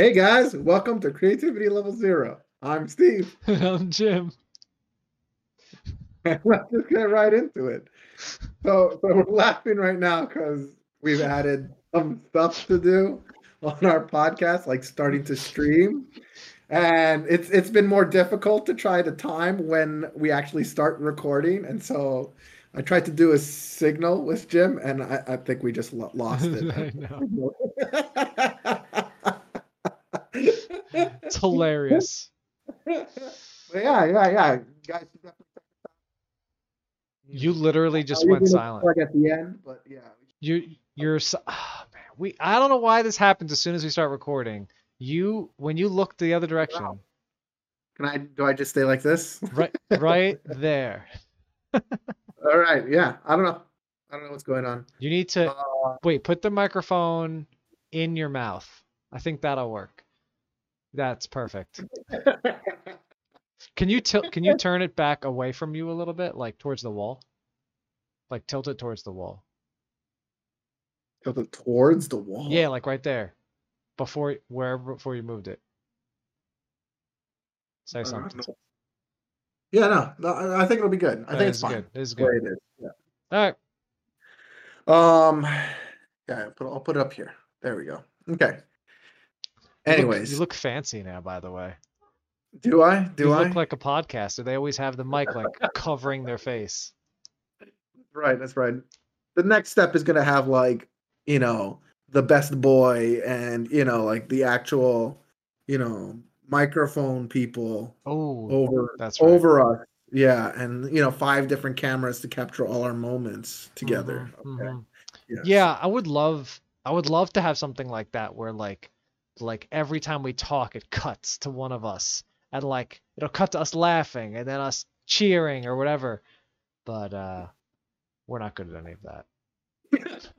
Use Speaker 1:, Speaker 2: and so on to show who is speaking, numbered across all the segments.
Speaker 1: Hey guys, welcome to Creativity Level Zero. I'm Steve.
Speaker 2: I'm Jim.
Speaker 1: Let's just get right into it. So, so we're laughing right now because we've added some stuff to do on our podcast, like starting to stream, and it's it's been more difficult to try to time when we actually start recording, and so I tried to do a signal with Jim, and I, I think we just lo- lost it.
Speaker 2: It's hilarious.
Speaker 1: Yeah, yeah, yeah. Guys,
Speaker 2: You literally just went silent.
Speaker 1: plug at the end, but yeah.
Speaker 2: You you're ah, man. We I don't know why this happens as soon as we start recording. You when you look the other direction,
Speaker 1: Can I? Do I just stay like this?
Speaker 2: right right there.
Speaker 1: All right. Yeah. I don't know. I don't know what's going on.
Speaker 2: You need to
Speaker 1: Uh,
Speaker 2: wait. Put the microphone in your mouth. I think that'll work. That's perfect. Can you tilt? Can you turn it back away from you a little bit, like towards the wall? Like tilt it towards the wall.
Speaker 1: tilt it towards the wall.
Speaker 2: Yeah, like right there. Before wherever before you moved it. Say
Speaker 1: Uh,
Speaker 2: something.
Speaker 1: no. Yeah. No. no I I think it'll be good. I
Speaker 2: Uh,
Speaker 1: think
Speaker 2: this
Speaker 1: it's fine.
Speaker 2: good. This is
Speaker 1: the way
Speaker 2: good.
Speaker 1: it is. Yeah.
Speaker 2: All right.
Speaker 1: Um. Yeah. I'll put, I'll put it up here. There we go. Okay.
Speaker 2: You look-
Speaker 1: Anyways,
Speaker 2: you look fancy now, by the way.
Speaker 1: do I? Do
Speaker 2: you
Speaker 1: I?
Speaker 2: look like a podcaster. They always have the mic like covering their face.
Speaker 1: Right, that's right. The next step is gonna have like, you know, the best boy and you know, like the actual, you know, microphone people
Speaker 2: Oh,
Speaker 1: over
Speaker 2: that's right.
Speaker 1: over us. Yeah, and you know, five different cameras to capture all our moments together.
Speaker 2: Mhm,
Speaker 1: Okay.
Speaker 2: mhm.
Speaker 1: Yes.
Speaker 2: Yeah, I would love I would love to have something like that where like like every time we talk it cuts to one of us and like it'll cut to us laughing and then us cheering or whatever. But uh we're not good at any of that.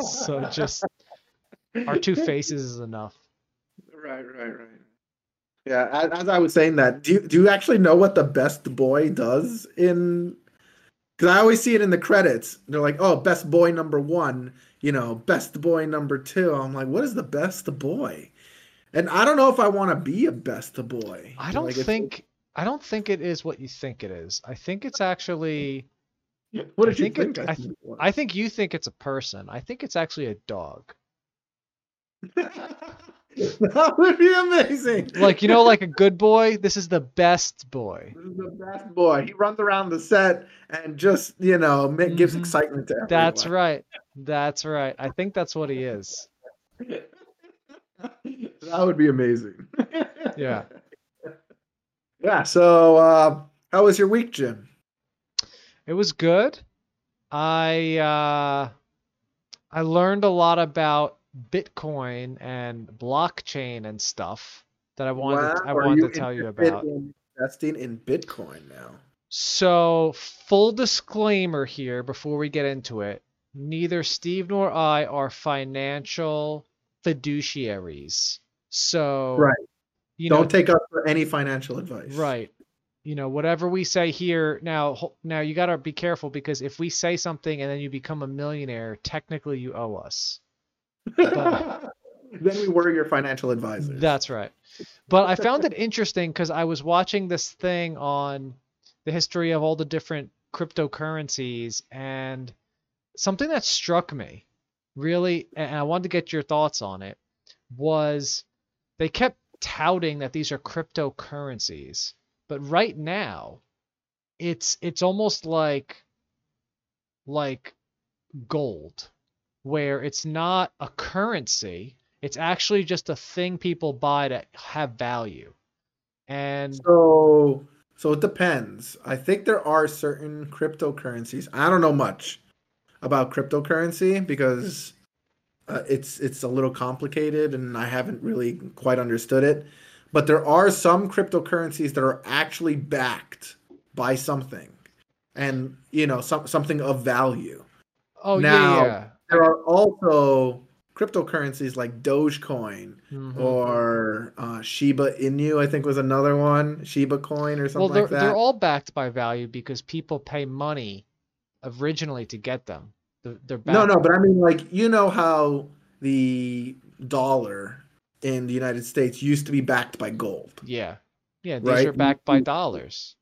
Speaker 2: So just our two faces is enough.
Speaker 1: Right, right, right. Yeah, as, as I was saying that, do you do you actually know what the best boy does in? Because I always see it in the credits. They're like, "Oh, best boy number one," you know, "best boy number two. I'm like, "What is the best boy?" And I don't know if I want to be a best boy.
Speaker 2: I don't
Speaker 1: Like,
Speaker 2: think I don't think it is what you think it is. I think it's actually
Speaker 1: What
Speaker 2: I
Speaker 1: you
Speaker 2: think it- I
Speaker 1: think?
Speaker 2: I think you think it's a person. I think it's actually a dog.
Speaker 1: that would be amazing.
Speaker 2: Like you know like a good boy, this is the best boy.
Speaker 1: This is the best boy. He runs around the set and just, you know, ma- gives
Speaker 2: Mhm.
Speaker 1: excitement to everyone.
Speaker 2: That's right. That's right. I think that's what he is.
Speaker 1: that would be amazing.
Speaker 2: Yeah.
Speaker 1: Yeah. So, uh, how was your week, Jim?
Speaker 2: It was good. I uh I learned a lot about Bitcoin and blockchain and stuff that I wanted
Speaker 1: Wow,
Speaker 2: I wanted to tell you about.
Speaker 1: in investing in Bitcoin now.
Speaker 2: So, full disclaimer here before we get into it. Neither Steve nor I are financial fiduciaries. So,
Speaker 1: Right.
Speaker 2: you
Speaker 1: Don't
Speaker 2: know,
Speaker 1: take us for any financial advice.
Speaker 2: right. You know, whatever we say here now now you got to be careful because if we say something and then you become a millionaire, technically you owe us. But-
Speaker 1: then we were your financial advisors.
Speaker 2: That's right. But I found it interesting because I was watching this thing on the history of all the different cryptocurrencies, and something that struck me really, and I wanted to get your thoughts on it, was they kept touting that these are cryptocurrencies, but right now, it's it's almost like like gold, where it's not a currency it's actually just a thing people buy to have value. And
Speaker 1: So, so it depends. I think there are certain cryptocurrencies. I don't know much about cryptocurrency because uh, it's it's a little complicated and I haven't really quite understood it. But there are some cryptocurrencies that are actually backed by something, and you know, some something of value.
Speaker 2: oh
Speaker 1: Now-
Speaker 2: yeah, yeah.
Speaker 1: There are also cryptocurrencies like Dogecoin
Speaker 2: Mhm.
Speaker 1: or uh, Shiba Inu, I think was another one, Shiba Coin or something
Speaker 2: well,
Speaker 1: like that.
Speaker 2: they're all backed by value because people pay money originally to get them. They're, they're backed.
Speaker 1: no, no, but I mean, like you know how the dollar in the United States used to be backed by gold.
Speaker 2: Yeah. Yeah, these
Speaker 1: Right.
Speaker 2: are backed by dollars.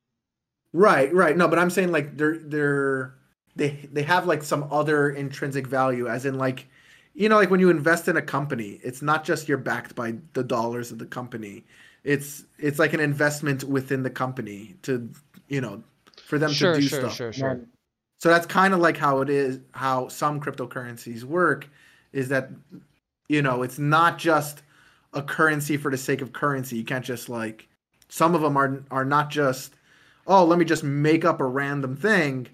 Speaker 1: Right, right. No, but I'm saying like they're they're they they have like some other intrinsic value, as in like you know like when you invest in a company, it's not just you're backed by the dollars of the company. It's it's like an investment within the company to you know for them
Speaker 2: Sure,
Speaker 1: to do
Speaker 2: sure,
Speaker 1: stuff.
Speaker 2: sure, sure.
Speaker 1: And So that's kind of like how it is how some cryptocurrencies work is that you know it's not just a currency for the sake of currency. You can't just like some of them are are not just oh let me just make up a random thing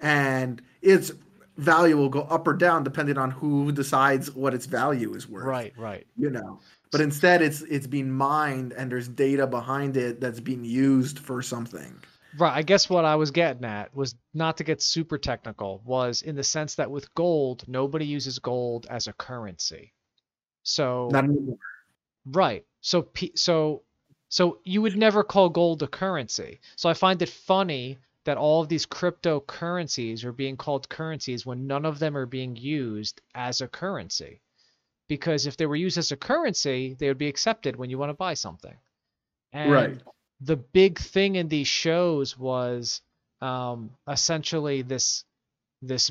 Speaker 1: and its value will go up or down depending on who decides what its value is worth
Speaker 2: Right, right.
Speaker 1: you know but instead it's it's being mined and there's data behind it that's being used for something
Speaker 2: Right. I guess what I was getting at was not to get super technical, was in the sense that with gold, nobody uses gold as a currency. So
Speaker 1: not anymore
Speaker 2: right. So so so you would never call gold a currency. So I find it funny that all of these cryptocurrencies are being called currencies when none of them are being used as a currency. Because if they were used as a currency, they would be accepted when you want to buy something. And
Speaker 1: Right.
Speaker 2: The big thing in these shows was um, essentially this this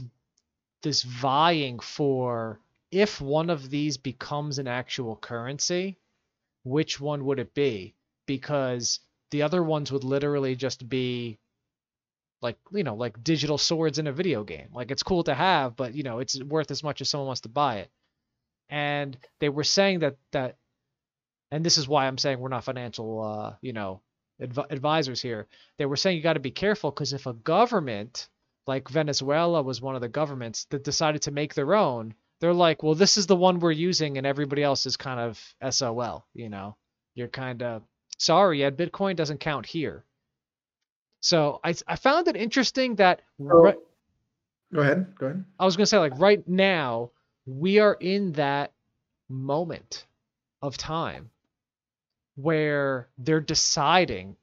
Speaker 2: this vying for if one of these becomes an actual currency, which one would it be? Because the other ones would literally just be like you know like digital swords in a video game. Like it's cool to have, but you know it's worth as much as someone wants to buy it. And they were saying that that, and this is why I'm saying we're not financial, uh, you know, adv- advisors here. They were saying you got to be careful because if a government like Venezuela was one of the governments that decided to make their own, they're like, well, this is the one we're using, and everybody else is kind of SOL. You know, you're kind of sorry, Ed. Bitcoin doesn't count here. So I I found it interesting that ri-
Speaker 1: go ahead go ahead
Speaker 2: I was gonna say like right now we are in that moment of time where they're deciding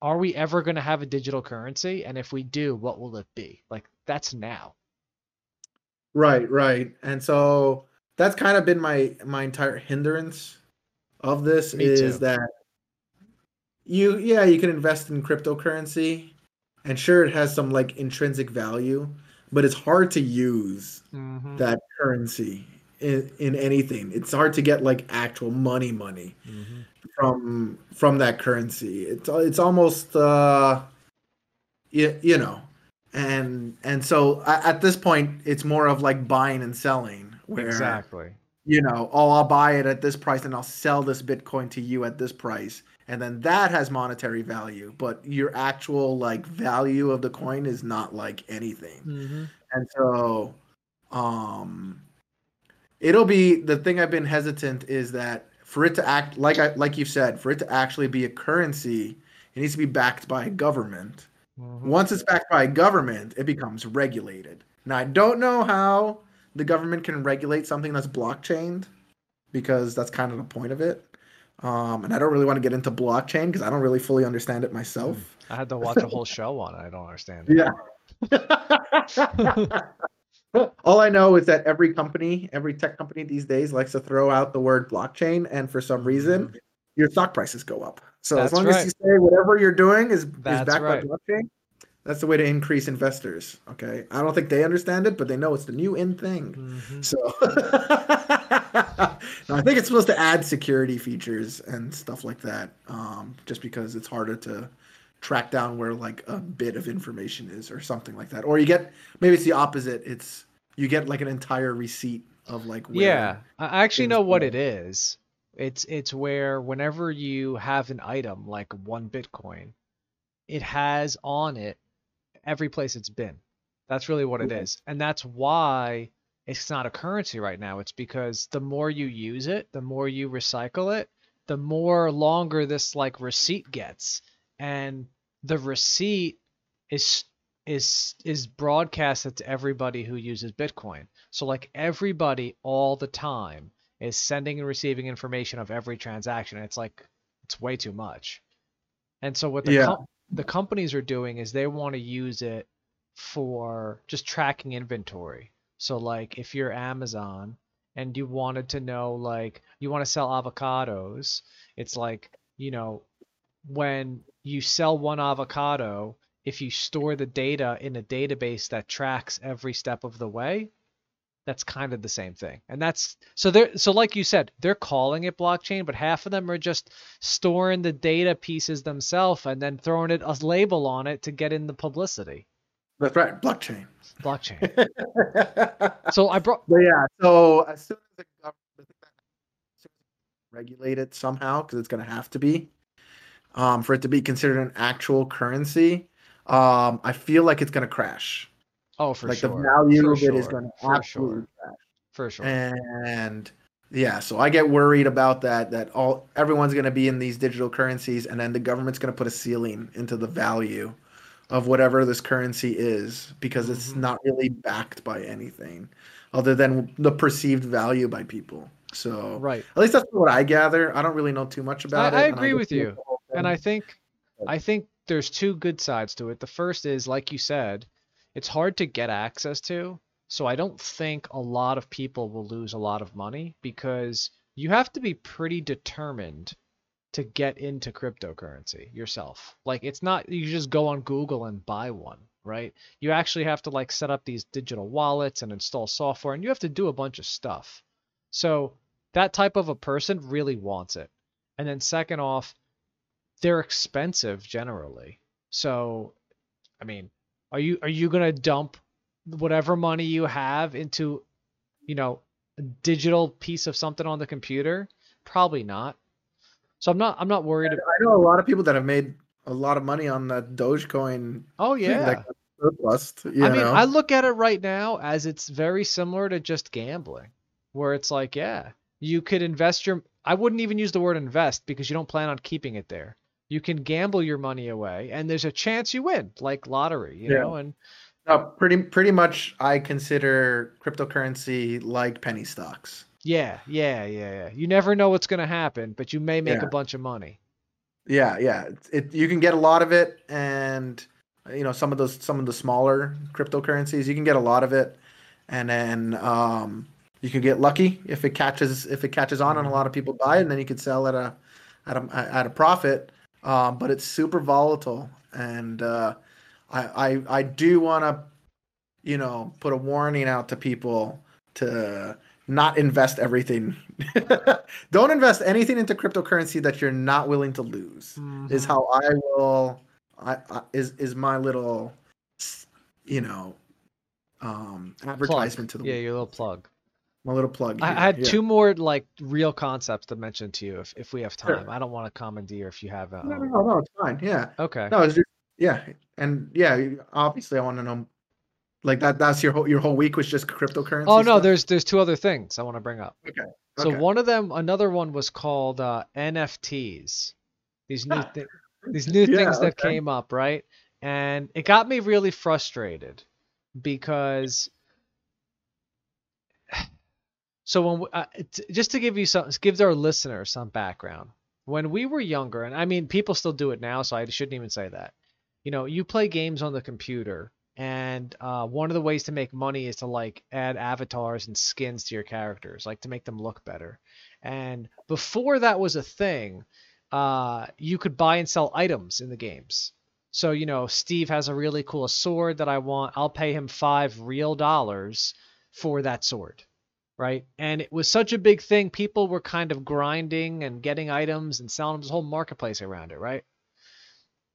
Speaker 2: are we ever going to have a digital currency and if we do what will it be like that's now
Speaker 1: Right, right. And so that's kind of been my my entire hindrance of this
Speaker 2: Me
Speaker 1: is
Speaker 2: too.
Speaker 1: that you yeah, you can invest in cryptocurrency and sure it has some like intrinsic value, but it's hard to use
Speaker 2: mm-hmm.
Speaker 1: that currency in, in anything. It's hard to get like actual money money
Speaker 2: Mm-hmm.
Speaker 1: From from that currency. It's it's almost uh you, you know and and so at this point it's more of like buying and selling where
Speaker 2: exactly
Speaker 1: you know oh I'll buy it at this price and I'll sell this bitcoin to you at this price and then that has monetary value but your actual like value of the coin is not like anything
Speaker 2: mm-hmm.
Speaker 1: and so um it'll be the thing I've been hesitant is that for it to act like I like you said, for it to actually be a currency, it needs to be backed by a government.
Speaker 2: Mm-hmm.
Speaker 1: Once it's backed by a government, it becomes regulated. Now I don't know how the government can regulate something that's blockchained because that's kind of the point of it. Um, and I don't really want to get into blockchain because I don't really fully understand it myself.
Speaker 2: i had to watch a whole show on it i don't understand it.
Speaker 1: Yeah. All I know is that every company, every tech company these days likes to throw out the word blockchain, and for some reason, your stock prices go up. So
Speaker 2: That's
Speaker 1: as long
Speaker 2: right.
Speaker 1: as you say whatever you're doing is, is backed
Speaker 2: right.
Speaker 1: by blockchain, that's the way to increase investors. Okay, I don't think they understand it, but they know it's the new in thing.
Speaker 2: Mhm.
Speaker 1: So no, I think it's supposed to add security features and stuff like that. Um, just because it's harder to track down where like a bit of information is or something like that. Or you get maybe it's the opposite. It's you get like an entire receipt of like where,
Speaker 2: Yeah, I actually know what
Speaker 1: go.
Speaker 2: it is. It's it's where whenever you have an item like one Bitcoin, it has on it every place it's been. That's really what it
Speaker 1: Mhm.
Speaker 2: And that's why it's not a currency right now. It's because the more you use it, the more you recycle it, the more longer this like receipt gets. And the receipt is is is broadcasted to everybody who uses Bitcoin. So like everybody all the time is sending and receiving information of every transaction. And it's like it's way too much. And so what the
Speaker 1: Yeah.
Speaker 2: com- the companies are doing is they want to use it for just tracking inventory. So like if you're Amazon and you wanted to know like you want to sell avocados, it's like, you know, when you sell one avocado, if you store the data in a database that tracks every step of the way, that's kind of the same thing. And that's so they're so like you said, they're calling it blockchain, but half of them are just storing the data pieces themselves and then throwing it a label on it to get in the publicity.
Speaker 1: That's right, blockchain.
Speaker 2: Blockchain. so I brought
Speaker 1: But yeah, so as soon as the government regulate it somehow, because it's going to have to be, um, for it to be considered an actual currency, um, I feel like it's going to crash.
Speaker 2: Oh, for
Speaker 1: like
Speaker 2: sure.
Speaker 1: Like the value
Speaker 2: For
Speaker 1: of it is going to absolutely
Speaker 2: sure.
Speaker 1: crash.
Speaker 2: For sure.
Speaker 1: And yeah, so I get worried about that. That all everyone's going to be in these digital currencies, and then the government's going to put a ceiling into the value of whatever this currency is because it's
Speaker 2: Mhm.
Speaker 1: not really backed by anything other than the perceived value by people. So
Speaker 2: right.
Speaker 1: at least that's what I gather. I don't really know too much about
Speaker 2: I
Speaker 1: it. I
Speaker 2: agree with you. And I think I think there's two good sides to it. The first is like you said, it's hard to get access to. So I don't think a lot of people will lose a lot of money because you have to be pretty determined to get into cryptocurrency yourself. Like it's not you just go on Google and buy one, right? You actually have to like set up these digital wallets and install software and you have to do a bunch of stuff. So that type of a person really wants it. And then second off, they're expensive generally. So, I mean, are you are you gonna dump whatever money you have into, you know, a digital piece of something on the computer? Probably not. So I'm not I'm not worried.
Speaker 1: I know a lot of people that have made a lot of money on that Dogecoin
Speaker 2: Oh yeah.
Speaker 1: surplus.
Speaker 2: I mean,
Speaker 1: know?
Speaker 2: I look at it right now as it's very similar to just gambling, where it's like, yeah, you could invest your. I wouldn't even use the word invest because you don't plan on keeping it there. You can gamble your money away, and there's a chance you win, like lottery, you
Speaker 1: Yeah.
Speaker 2: know. And
Speaker 1: No, pretty pretty much I consider cryptocurrency like penny stocks.
Speaker 2: yeah, yeah, yeah, yeah. You never know what's gonna happen, but you may make
Speaker 1: Yeah.
Speaker 2: a bunch of money.
Speaker 1: Yeah, yeah. It, it you can get a lot of it and you know some of those some of the smaller cryptocurrencies you can get a lot of it and then um you can get lucky if it catches if it catches on and a lot of people buy it and then you could sell at a at a at a profit um but it's super volatile and uh I I I do want to you know put a warning out to people to not invest everything. Don't invest anything into cryptocurrency that you're not willing to lose. Is
Speaker 2: Mhm.
Speaker 1: how I will. I, I is is my little, you know, um, advertisement to the
Speaker 2: yeah, your little plug.
Speaker 1: My little plug.
Speaker 2: I,
Speaker 1: here,
Speaker 2: I had
Speaker 1: yeah.
Speaker 2: two more like real concepts to mention to you if, if we have
Speaker 1: Sure.
Speaker 2: time. I don't want to commandeer if you have. Uh,
Speaker 1: No, no, no, no, it's fine. Yeah,
Speaker 2: Okay.
Speaker 1: no, it's just yeah, and yeah. Obviously, I want to know, like that. That's your whole your whole week was just cryptocurrency.
Speaker 2: Oh no,
Speaker 1: stuff?
Speaker 2: there's there's two other things I want to bring up.
Speaker 1: Okay.
Speaker 2: So
Speaker 1: okay.
Speaker 2: one of them, another one was called uh, NFTs. These new
Speaker 1: Ah.
Speaker 2: thi- these new
Speaker 1: Yeah,
Speaker 2: things that
Speaker 1: okay.
Speaker 2: came up, right? And it got me really frustrated because so when we, uh, t- just to give you some give our listeners some background. When we were younger, and I mean people still do it now, so I shouldn't even say that. You know, you play games on the computer and uh, one of the ways to make money is to like add avatars and skins to your characters, like to make them look better. And before that was a thing, uh, you could buy and sell items in the games. So you know, Steve has a really cool sword that I want. I'll pay him five real dollars for that sword, right? And it was such a big thing. People were kind of grinding and getting items and selling them. A whole marketplace around it, right?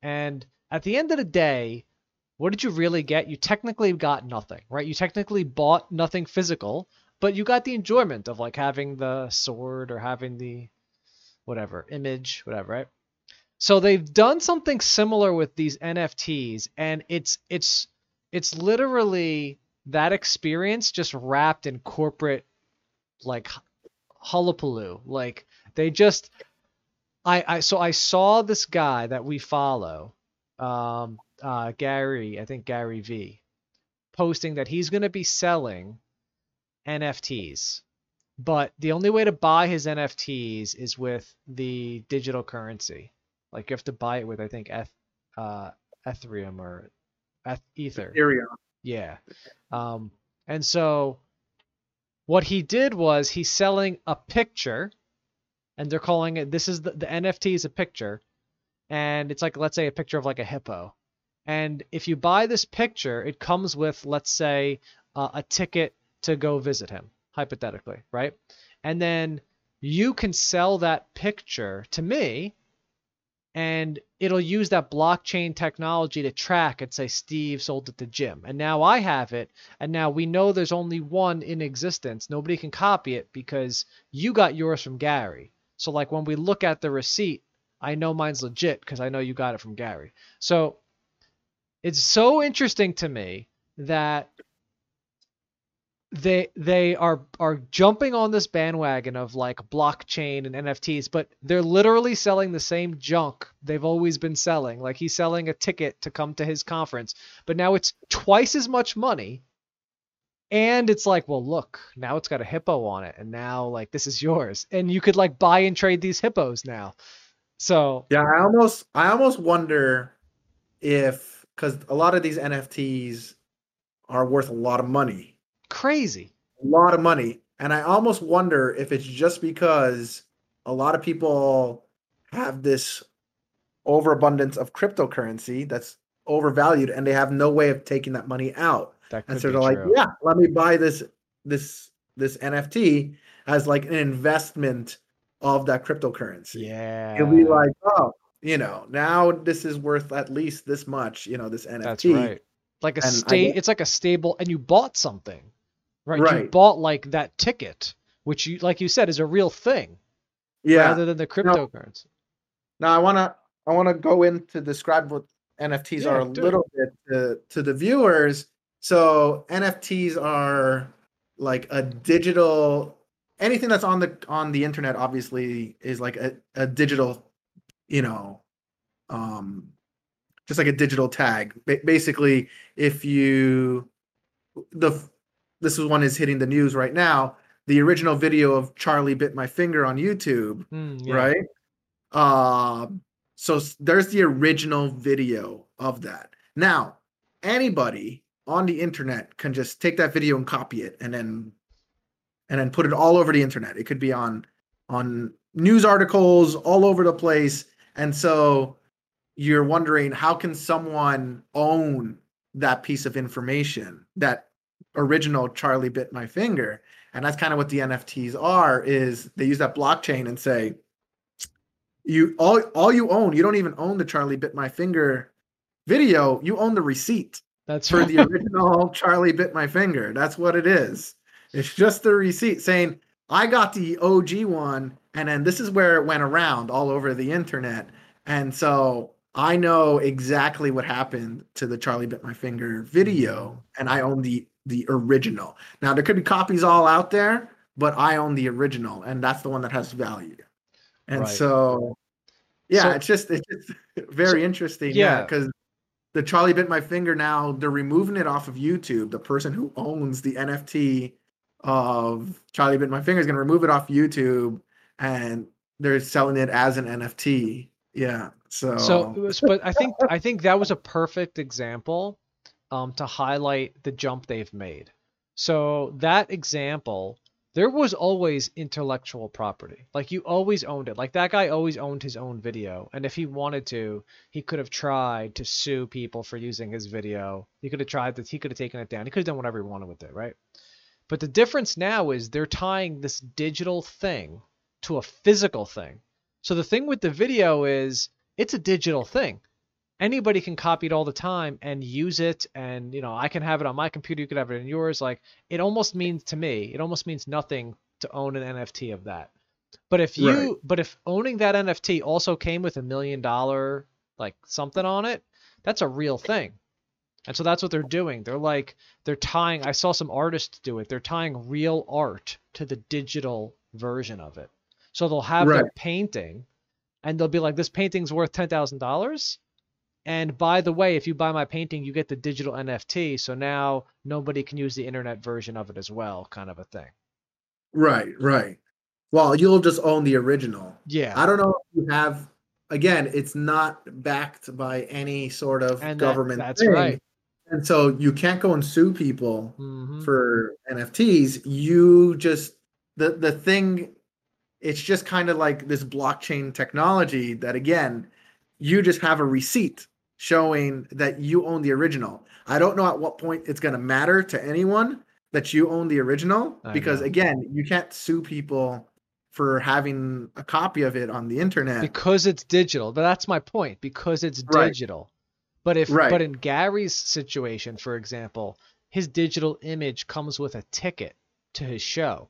Speaker 2: And at the end of the day, what did you really get? You technically got nothing, right? You technically bought nothing physical, but you got the enjoyment of like having the sword or having the whatever image, whatever, right? So they've done something similar with these NFTs, and it's it's it's literally that experience just wrapped in corporate like hullabaloo. Like they just I I so I saw this guy that we follow, um uh Gary, I think Gary V, posting that he's gonna be selling NFTs. But the only way to buy his NFTs is with the digital currency. Like you have to buy it with I think Eth, uh, Ethereum or Eth, Ether.
Speaker 1: Ethereum.
Speaker 2: Yeah. Um, and so What he did was he's selling a picture, and they're calling it. This is the, the NFT is a picture, and it's like let's say a picture of like a hippo. And if you buy this picture, it comes with let's say uh, a ticket to go visit him, hypothetically, right? And then you can sell that picture to me and it'll use that blockchain technology to track and say Steve sold it to Jim. And now I have it, and now we know there's only one in existence. Nobody can copy it because you got yours from Gary. So like when we look at the receipt, I know mine's legit because I know you got it from Gary. So it's so interesting to me that they they are are jumping on this bandwagon of like blockchain and NFTs, but they're literally selling the same junk they've always been selling. Like he's selling a ticket to come to his conference, but now it's twice as much money. And it's like, well, look, now it's got a hippo on it, and now like this is yours, and you could like buy and trade these hippos now. So
Speaker 1: yeah, I almost I almost wonder if because a lot of these NFTs are worth a lot of money
Speaker 2: crazy.
Speaker 1: A lot of money. And I almost wonder if it's just because a lot of people have this overabundance of cryptocurrency that's overvalued and they have no way of taking that money out.
Speaker 2: That
Speaker 1: and so they're like, yeah, let me buy this this this NFT as like an investment of that cryptocurrency.
Speaker 2: Yeah.
Speaker 1: It'll be like, oh, you know, now this is worth at least this much, you know, this NFT. That's
Speaker 2: right. Like a state it's like a stable and you bought something. Right?
Speaker 1: right.
Speaker 2: You bought like that ticket, which you like you said is a real thing.
Speaker 1: Yeah.
Speaker 2: Rather than the cryptocurrency.
Speaker 1: Now, now I wanna I wanna go in to describe what NFTs yeah, are a little it. bit to, to the viewers. So NFTs are like a digital anything that's on the on the internet obviously is like a, a digital you know um just like a digital tag basically if you the this is one is hitting the news right now. The original video of Charlie bit my finger on YouTube, mm, yeah. right? Uh, so there's the original video of that. Now, anybody on the internet can just take that video and copy it and then and then put it all over the internet. It could be on on news articles all over the place. And so you're wondering how can someone own that piece of information that original Charlie bit my finger. And that's kind of what the NFTs are is they use that blockchain and say you all all you own, you don't even own the Charlie bit my finger video, you own the receipt.
Speaker 2: That's
Speaker 1: for right. the original Charlie bit my finger. That's what it is. It's just the receipt saying I got the OG one and then this is where it went around all over the internet. And so I know exactly what happened to the Charlie bit my finger video and I own the the original. Now there could be copies all out there, but I own the original, and that's the one that has value. And right. so, yeah, so, it's just it's just very so, interesting. Yeah, because yeah, the Charlie bit my finger. Now they're removing it off of YouTube. The person who owns the NFT of Charlie bit my finger is going to remove it off YouTube, and they're selling it as an NFT. Yeah. So,
Speaker 2: so, but I think I think that was a perfect example um, to highlight the jump they've made. So that example, there was always intellectual property. Like you always owned it. Like that guy always owned his own video. And if he wanted to, he could have tried to sue people for using his video. He could have tried that. He could have taken it down. He could have done whatever he wanted with it, right? But the difference now is they're tying this digital thing to a physical thing. So the thing with the video is it's a digital thing anybody can copy it all the time and use it and you know i can have it on my computer you could have it in yours. Like it almost means to me it almost means nothing to own an nft of that. But if you right. but if owning that nft also came with a million dollar like something on it that's a real thing. And so that's what they're doing. They're like they're tying i saw some artists do it. They're tying real art to the digital version of it. So they'll have right. their painting and they'll be like this painting's worth $10000 and by the way, if you buy my painting, you get the digital NFT. So now nobody can use the internet version of it as well, kind of a thing.
Speaker 1: Right, right. Well, you'll just own the original.
Speaker 2: Yeah.
Speaker 1: I don't know if you have again, it's not backed by any sort of and government.
Speaker 2: That, that's thing. right.
Speaker 1: and so you can't go and sue people
Speaker 2: Mhm.
Speaker 1: for NFTs. You just the the thing. It's just kind of like this blockchain technology that again, you just have a receipt showing that you own the original. I don't know at what point it's going to matter to anyone that you own the original
Speaker 2: I
Speaker 1: because
Speaker 2: know.
Speaker 1: again, you can't sue people for having a copy of it on the internet.
Speaker 2: because it's digital. But that's my point. Because it's
Speaker 1: Right.
Speaker 2: digital. But if
Speaker 1: Right.
Speaker 2: but in Gary's situation, for example, his digital image comes with a ticket to his show.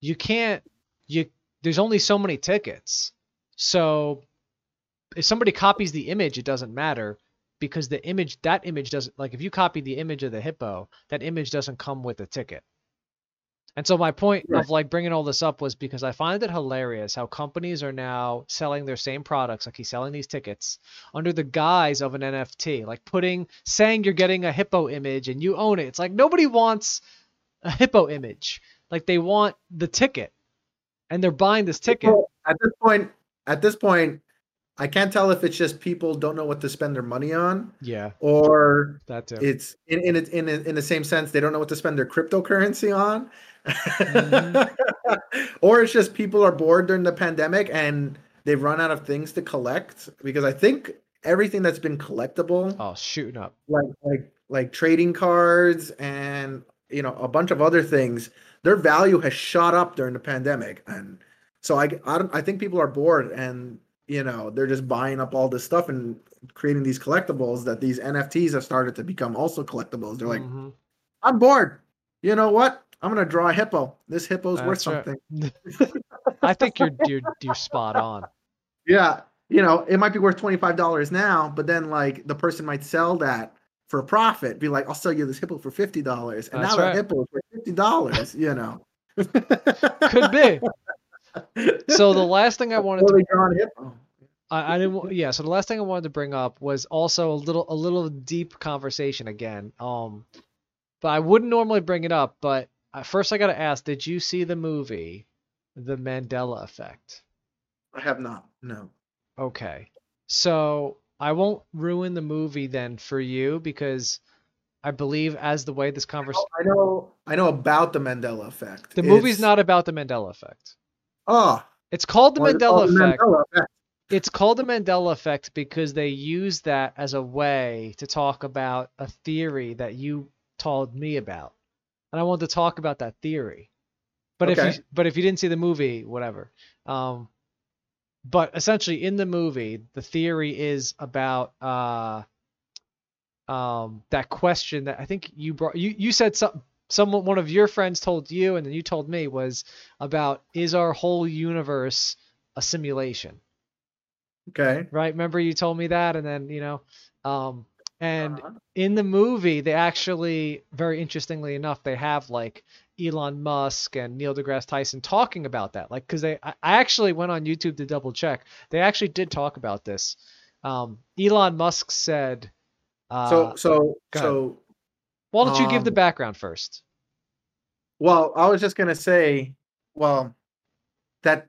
Speaker 2: You can't you there's only so many tickets. So if somebody copies the image, it doesn't matter because the image that image doesn't like if you copy the image of the hippo, that image doesn't come with a ticket. And so my point
Speaker 1: Right.
Speaker 2: of like bringing all this up was because I find it hilarious how companies are now selling their same products, like he's selling these tickets under the guise of an NFT, like putting saying you're getting a hippo image and you own it. It's like nobody wants a hippo image. Like they want the ticket. And they're buying this ticket.
Speaker 1: At this point, at this point, I can't tell if it's just people don't know what to spend their money on,
Speaker 2: Yeah,
Speaker 1: or
Speaker 2: that too.
Speaker 1: it's in in in in the same sense they don't know what to spend their cryptocurrency on,
Speaker 2: Mhm.
Speaker 1: or it's just people are bored during the pandemic and they've run out of things to collect because I think everything that's been collectible,
Speaker 2: oh, shooting up.
Speaker 1: like like like trading cards and you know a bunch of other things, their value has shot up during the pandemic, and so I I, don't, I think people are bored and you know they're just buying up all this stuff and creating these collectibles that these NFTs have started to become also collectibles. They're like,
Speaker 2: Mhm.
Speaker 1: I'm bored. You know what? I'm gonna draw a hippo. This hippo's worth
Speaker 2: That's right.
Speaker 1: something.
Speaker 2: I think you're you're you're spot on.
Speaker 1: Yeah, you know, it might be worth twenty five dollars now, but then like the person might sell that for a profit. Be like, I'll sell you this hippo for fifty dollars, and
Speaker 2: That's
Speaker 1: now
Speaker 2: right.
Speaker 1: that hippo is worth fifty dollars. You know,
Speaker 2: Could be. So the last thing I wanted to
Speaker 1: Poorly drawn hippo.
Speaker 2: I, I didn't. Yeah. So the last thing I wanted to bring up was also a little, a little deep conversation again. Um, but I wouldn't normally bring it up. But first, I got to ask: Did you see the movie, The Mandela Effect?
Speaker 1: I have not. No.
Speaker 2: Okay. So I won't ruin the movie then for you because I believe as the way this conversation,
Speaker 1: I know. I know about the Mandela effect.
Speaker 2: the movie's
Speaker 1: It's-
Speaker 2: not about the Mandela Effect.
Speaker 1: Oh,
Speaker 2: It's called the Mandela
Speaker 1: called the
Speaker 2: Effect.
Speaker 1: Mandela effect.
Speaker 2: It's called the Mandela effect because they use that as a way to talk about a theory that you told me about. And I wanted to talk about that theory. But if you but if you didn't see the movie, whatever. Um but essentially in the movie, the theory is about uh um that question that I think you brought you you said some someone one of your friends told you and then you told me was about is our whole universe a simulation?
Speaker 1: Okay.
Speaker 2: right? Remember you told me that, and then you know, um, and
Speaker 1: Uh-huh.
Speaker 2: in the movie they actually, very interestingly enough, they have like Elon Musk and Neil deGrasse Tyson talking about that, like because they, I I actually went on YouTube to double check, they actually did talk about this. Um, Elon Musk said, uh,
Speaker 1: so so so
Speaker 2: why don't you give the
Speaker 1: um,
Speaker 2: background first?
Speaker 1: Well, I was just gonna say, well, that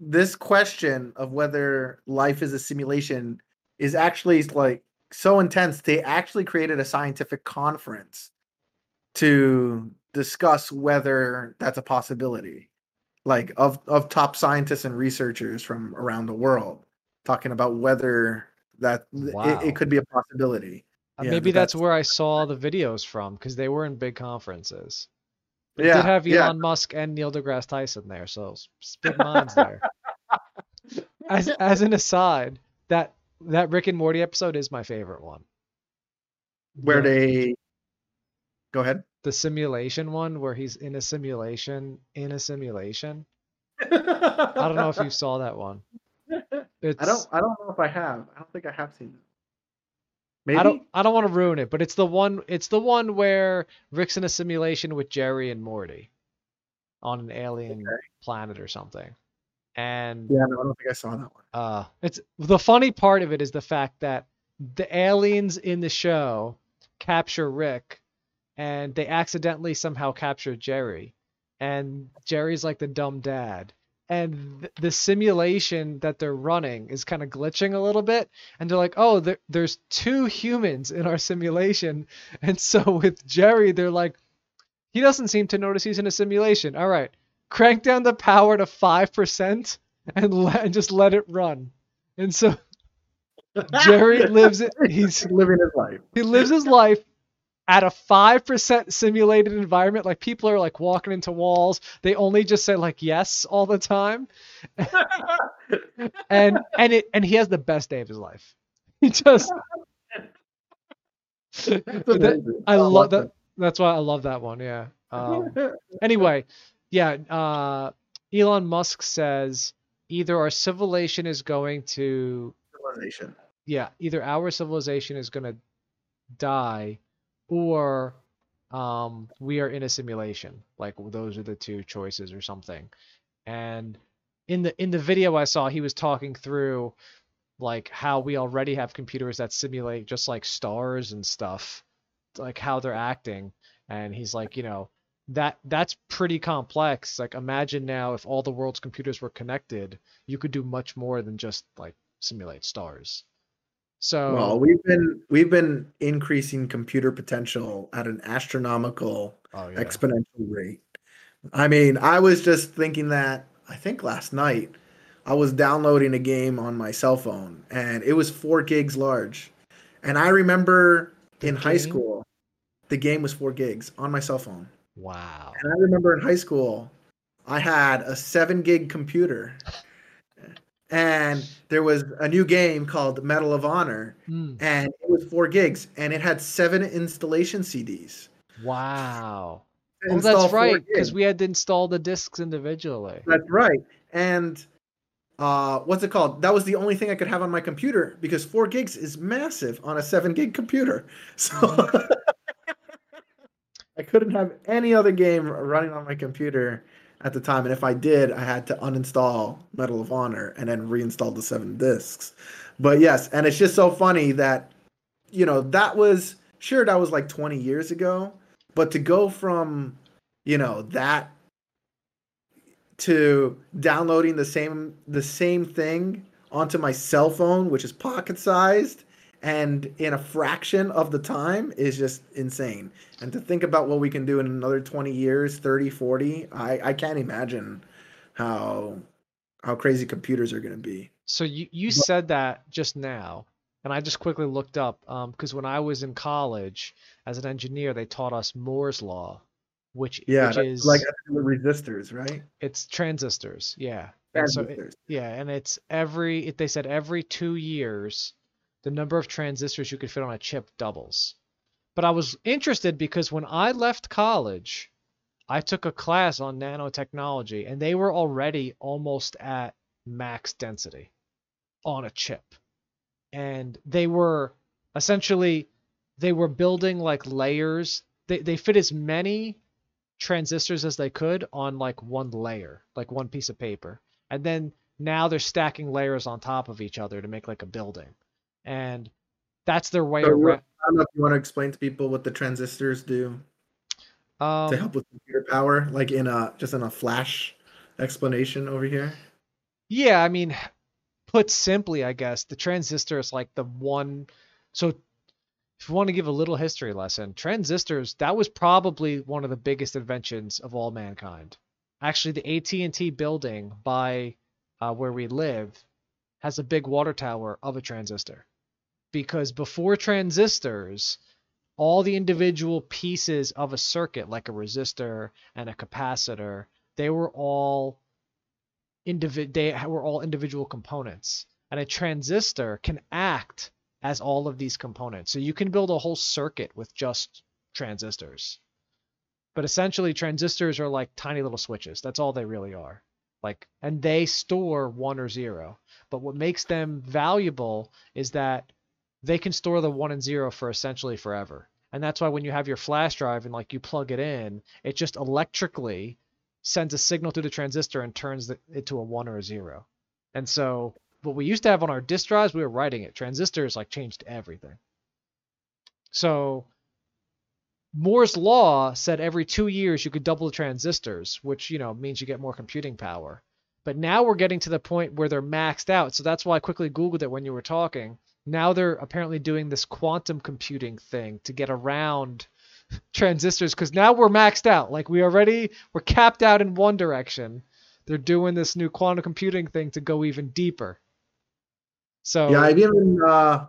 Speaker 1: this question of whether life is a simulation is actually like so intense. They actually created a scientific conference to discuss whether that's a possibility, like of of top scientists and researchers from around the world talking about whether that it,
Speaker 2: Wow.
Speaker 1: it could be a possibility.
Speaker 2: Uh,
Speaker 1: yeah,
Speaker 2: Maybe that's
Speaker 1: that's-
Speaker 2: where I saw the videos from because they were in big conferences. It
Speaker 1: Yeah,
Speaker 2: did have Elon
Speaker 1: yeah.
Speaker 2: Musk and Neil deGrasse Tyson there, so s- s- big minds there. As as an aside, that that Rick and Morty episode is my favorite one.
Speaker 1: Where
Speaker 2: the,
Speaker 1: they go ahead.
Speaker 2: the simulation one where he's in a simulation in a simulation.
Speaker 1: I
Speaker 2: I don't know if you saw that one. It's
Speaker 1: I don't. I don't know if I have. I don't think I have seen it. Maybe.
Speaker 2: I don't I don't want to ruin it, but it's the one it's the one where Rick's in a simulation with Jerry and Morty on an alien
Speaker 1: Okay.
Speaker 2: planet or something. And
Speaker 1: Yeah, no, I don't think I saw that one.
Speaker 2: uh it's the funny part of it is the fact that the aliens in the show capture Rick and they accidentally somehow capture Jerry and Jerry's like the dumb dad and th- the simulation that they're running is kind of glitching a little bit and they're like oh there, there's two humans in our simulation. And so with jerry they're like he doesn't seem to notice he's in a simulation. All right crank down the power to 5% and, let, and just let it run. And so jerry lives it he's
Speaker 1: living his life.
Speaker 2: he lives his life at a 5% simulated environment like people are like walking into walls. They only just say like yes all the time. And and it and he has the best day of his life. He just that- i love that. that's why i love that one yeah. Um, anyway yeah uh elon musk says either our civilization is going to
Speaker 1: Civilization.
Speaker 2: yeah, either our civilization is going to die or um, we are in a simulation. Like those are the two choices or something. And in the in the video I saw, he was talking through like how we already have computers that simulate just like stars and stuff, like how they're acting. And he's like, you know, that that's pretty complex. Like imagine now if all the world's computers were connected, you could do much more than just like simulate stars. So
Speaker 1: Well, we've been we've been increasing computer potential at an astronomical
Speaker 2: oh, yeah.
Speaker 1: exponential rate. I mean, I was just thinking that I think last night I was downloading a game on my cell phone and it was four gigs large. And I remember
Speaker 2: The
Speaker 1: in high school, the game was four gigs on my cell phone.
Speaker 2: Wow.
Speaker 1: And I remember in high school, I had a seven gig computer. And there was a new game called Medal of Honor,
Speaker 2: Hmm.
Speaker 1: and it was four gigs, and it had seven installation CDs.
Speaker 2: Wow. Oh, that's right, because we had to install the discs individually.
Speaker 1: That's right. And uh, what's it called? That was the only thing I could have on my computer because four gigs is massive on a seven gig computer. So I couldn't have any other game running on my computer at the time. And if I did, I had to uninstall Medal of Honor and then reinstall the seven discs. But yes, and it's just so funny that, you know, that was sure that was like 20 years ago, but to go from, you know, that to downloading the same the same thing onto my cell phone which is pocket sized and in a fraction of the time is just insane and to think about what we can do in another 20 years 30 40 i i can't imagine how how crazy computers are going to be
Speaker 2: So you, you said that just now, and I just quickly looked up um, because when I was in college as an engineer, they taught us Moore's law, which
Speaker 1: yeah
Speaker 2: which is
Speaker 1: like resistors right
Speaker 2: it's transistors, yeah. And so it-
Speaker 1: Transistors.
Speaker 2: yeah, and it's every it, they said every two years, the number of transistors you could fit on a chip doubles. But I was interested because when I left college, I took a class on nanotechnology, and they were already almost at max density on a chip. And they were essentially they were building like layers. They they fit as many transistors as they could on like one layer, like one piece of paper. And then now they're stacking layers on top of each other to make like a building. And that's their way
Speaker 1: So
Speaker 2: around.
Speaker 1: i don't know if you want to explain to people what the transistors do to
Speaker 2: Um,
Speaker 1: help with computer power like in a just in a flash explanation over here
Speaker 2: Yeah, I mean, put simply, I guess the transistor is like the one. So, if you want to give a little history lesson, transistors that was probably one of the biggest inventions of all mankind. Actually, the AT&T building by uh, where we live has a big water tower of a transistor, because before transistors, all the individual pieces of a circuit, like a resistor and a capacitor, they were all individ they were all individual components. And a transistor can act as all of these components. So you can build a whole circuit with just transistors. But essentially transistors are like tiny little switches. That's all they really are. Like and they store one or zero. But what makes them valuable is that they can store the one and zero for essentially forever and that's why when you have your flash drive and like you plug it in it just electrically sends a signal through the transistor and turns it to a one or a zero. And so what we used to have on our disk drives, we were writing it. Transistors like changed everything. So Moore's law said every two years you could double the transistors, which you know means you get more computing power. But now we're getting to the point where they're maxed out. So that's why I quickly Googled it when you were talking. Now they're apparently doing this quantum computing thing to get around transistors because now we're maxed out. Like we already we're capped out in one direction. They're doing this new quantum computing thing to go even deeper. So
Speaker 1: Yeah, I've even uh,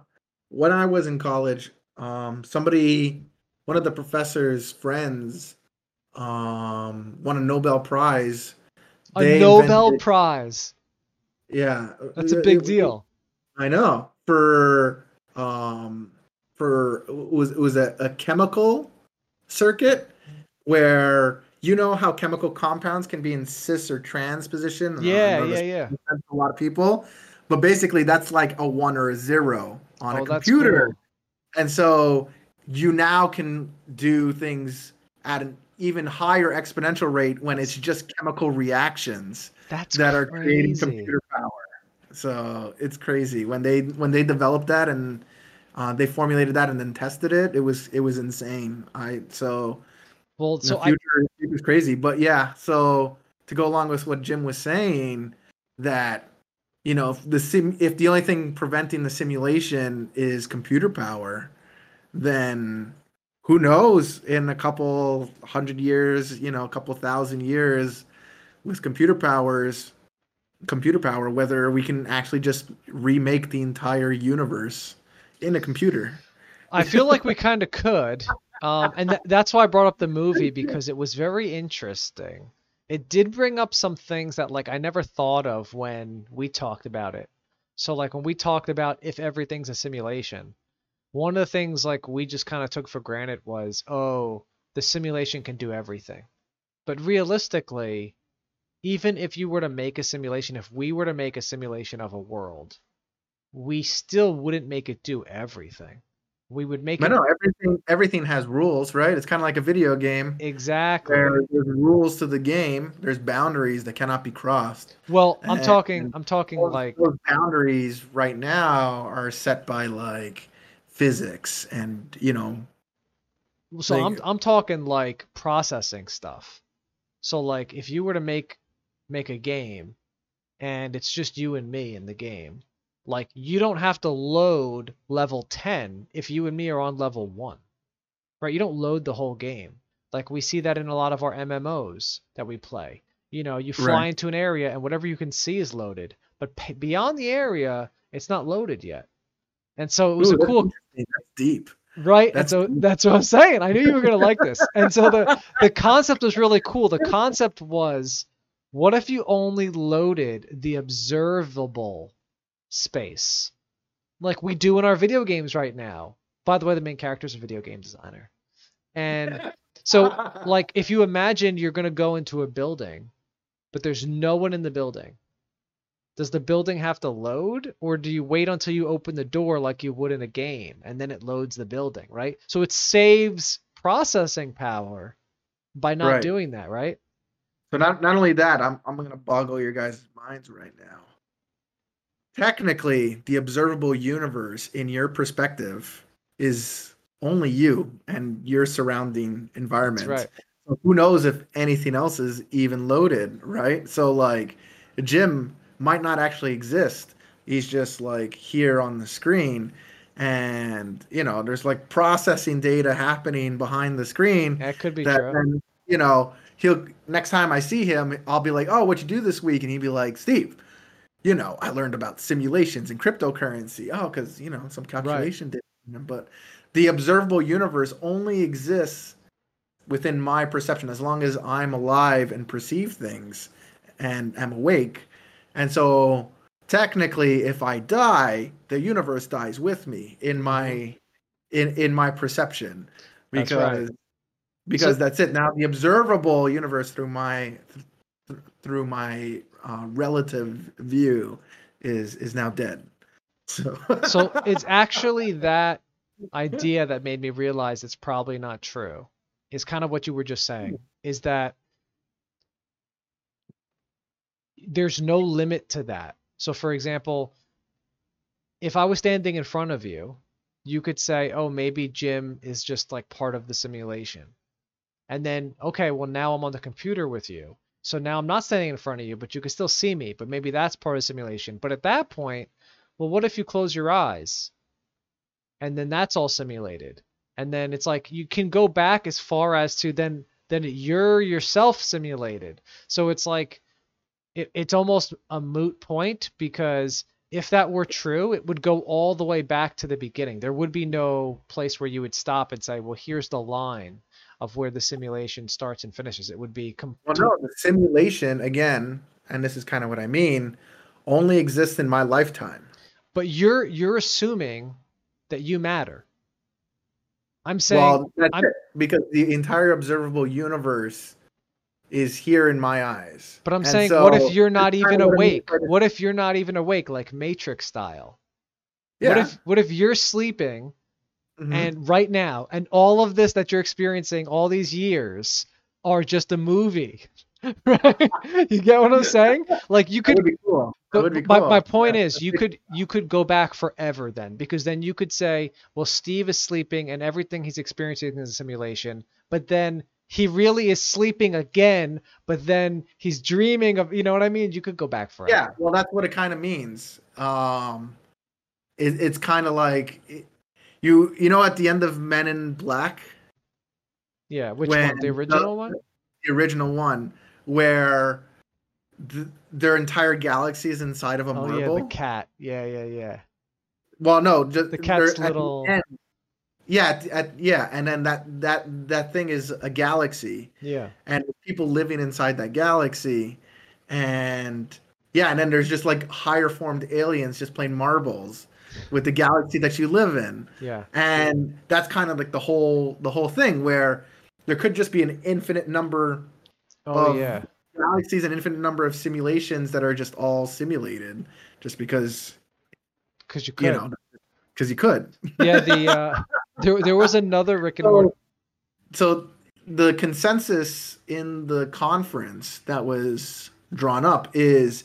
Speaker 1: when I was in college, um, somebody, one of the professor's friends, um, won a Nobel Prize.
Speaker 2: a
Speaker 1: They
Speaker 2: Nobel
Speaker 1: invented-
Speaker 2: Prize.
Speaker 1: Yeah,
Speaker 2: That's a big
Speaker 1: it-
Speaker 2: deal.
Speaker 1: I know for um for was it was a, a chemical circuit where you know how chemical compounds can be in cis or trans position.
Speaker 2: Yeah, yeah, yeah.
Speaker 1: A lot of people, but basically that's like a one or a zero on
Speaker 2: Oh,
Speaker 1: a computer,
Speaker 2: cool.
Speaker 1: and so you now can do things at an even higher exponential rate when it's just chemical reactions
Speaker 2: That's
Speaker 1: that are creating computer power. So it's crazy when they when they developed that and uh, they formulated that and then tested it. It was it was insane. I so
Speaker 2: Well, so I
Speaker 1: it was crazy. But yeah, so to go along with what Jim was saying, that you know if the sim if the only thing preventing the simulation is computer power, then who knows in a couple hundred years, you know, a couple thousand years with computer powers computer power whether we can actually just remake the entire universe in a computer.
Speaker 2: I feel like we kind of could. Um, and th- that's why I brought up the movie because it was very interesting. It did bring up some things that like I never thought of when we talked about it. So like when we talked about if everything's a simulation, one of the things like we just kind of took for granted was, oh, the simulation can do everything. But realistically, even if you were to make a simulation, if we were to make a simulation of a world, we still wouldn't make it do everything. We would make
Speaker 1: I
Speaker 2: it
Speaker 1: know everything everything has rules, right? It's kind of like a video game
Speaker 2: exactly.
Speaker 1: where there's rules to the game, there's boundaries that cannot be crossed.
Speaker 2: Well, I'm
Speaker 1: and-
Speaker 2: talking. I'm talking
Speaker 1: Those-
Speaker 2: like
Speaker 1: those boundaries right now are set by like physics and, you know,
Speaker 2: so. I'm I'm talking like processing stuff. So like if you were to make make a game, and it's just you and me in the game, like you don't have to load level 10 if you and me are on level one, right? You don't load the whole game. Like we see that in a lot of our MMOs that we play. You know, you fly
Speaker 1: Right.
Speaker 2: into an area and whatever you can see is loaded, but p- beyond the area, it's not loaded yet. And so it was
Speaker 1: Ooh,
Speaker 2: a
Speaker 1: that's
Speaker 2: cool.
Speaker 1: That's deep.
Speaker 2: Right. And so
Speaker 1: deep.
Speaker 2: that's what I'm saying. I knew you were gonna like this. And so the the concept was really cool. The concept was what if you only loaded the observable space? Like we do in our video games right now. By the way, the main character is a video game designer. And so like if you imagine you're gonna go into a building, but there's no one in the building. Does the building have to load, or do you wait until you open the door like you would in a game, and then it loads the building, right? So it saves processing power by not
Speaker 1: Right.
Speaker 2: doing that, right?
Speaker 1: So not not only that, I'm I'm gonna boggle your guys' minds right now. Technically, the observable universe in your perspective is only you and your surrounding environment.
Speaker 2: That's right.
Speaker 1: So who knows if anything else is even loaded, right? So like Jim might not actually exist. He's just like here on the screen and you know, there's like processing data happening behind the screen
Speaker 2: That could be
Speaker 1: that
Speaker 2: true.
Speaker 1: then you know he'll next time I see him, I'll be like, "Oh, what you do this week?" And he'd be like, "Steve, you know, I learned about simulations and cryptocurrency. Oh, because you know some calculation did." But the observable universe only exists within my perception as long as I'm alive and perceive things and am awake. And so technically if I die, the universe dies with me in my mm-hmm. in in my perception because
Speaker 2: right.
Speaker 1: Because
Speaker 2: So-
Speaker 1: that's it. Now the observable universe through my th- through my uh, relative view is is now dead. So
Speaker 2: so it's actually that idea that made me realize it's probably not true. Is kind of what you were just saying. Is that there's no limit to that. So for example, if I was standing in front of you, you could say, "Oh, maybe Jim is just like part of the simulation." And then, okay, well now I'm on the computer with you. So now I'm not standing in front of you, but you can still see me, but maybe that's part of simulation. But at that point, well, what if you close your eyes? And then that's all simulated. And then it's like you can go back as far as to then then you're yourself simulated. So it's like it, it's almost a moot point because if that were true, it would go all the way back to the beginning. There would be no place where you would stop and say, well, here's the line of where the simulation starts and finishes. It would be
Speaker 1: well, no, the simulation again, and this is kind of what I mean, only exists in my lifetime.
Speaker 2: But you're you're assuming that you matter. I'm saying
Speaker 1: well, that's
Speaker 2: I'm,
Speaker 1: it, because the entire observable universe is here in my eyes.
Speaker 2: But I'm
Speaker 1: And
Speaker 2: saying,
Speaker 1: so
Speaker 2: what if you're not even
Speaker 1: kinda what
Speaker 2: awake? What if you're not even awake, like Matrix style?
Speaker 1: Yeah.
Speaker 2: What if what if you're sleeping
Speaker 1: Mhm.
Speaker 2: and right now, and all of this that you're experiencing all these years are just a movie? right? You get what I'm saying? Like you
Speaker 1: that
Speaker 2: could
Speaker 1: would be cool. That would be
Speaker 2: my,
Speaker 1: cool.
Speaker 2: my point
Speaker 1: Yeah,
Speaker 2: is you could you could go back forever then because then you could say well steve is sleeping and everything he's experiencing is a simulation but then he really is sleeping again but then he's dreaming of you know what i mean you could go back forever
Speaker 1: Yeah, well, that's what it kind of means. Um, it, it's kind of like it- you, you know, at the end of Men in Black,
Speaker 2: yeah which one? The original one?
Speaker 1: the original one, where th- their entire galaxy is inside of a
Speaker 2: oh
Speaker 1: marble.
Speaker 2: yeah the cat. Yeah yeah yeah.
Speaker 1: Well, no, just
Speaker 2: The cat's
Speaker 1: they're at
Speaker 2: little-
Speaker 1: end- yeah, at, at, yeah, and then that that that thing is a galaxy,
Speaker 2: yeah.
Speaker 1: And people living inside that galaxy, and yeah, and then there's just like higher formed aliens just playing marbles with the galaxy that you live in,
Speaker 2: yeah.
Speaker 1: And that's kind of like the whole the whole thing where there could just be an infinite number
Speaker 2: oh
Speaker 1: of
Speaker 2: yeah.
Speaker 1: galaxies, an infinite number of simulations that are just all simulated, just because
Speaker 2: because you could.
Speaker 1: you know because you could.
Speaker 2: yeah the uh there, there was another rick and morty.
Speaker 1: so, so the consensus in the conference that was drawn up is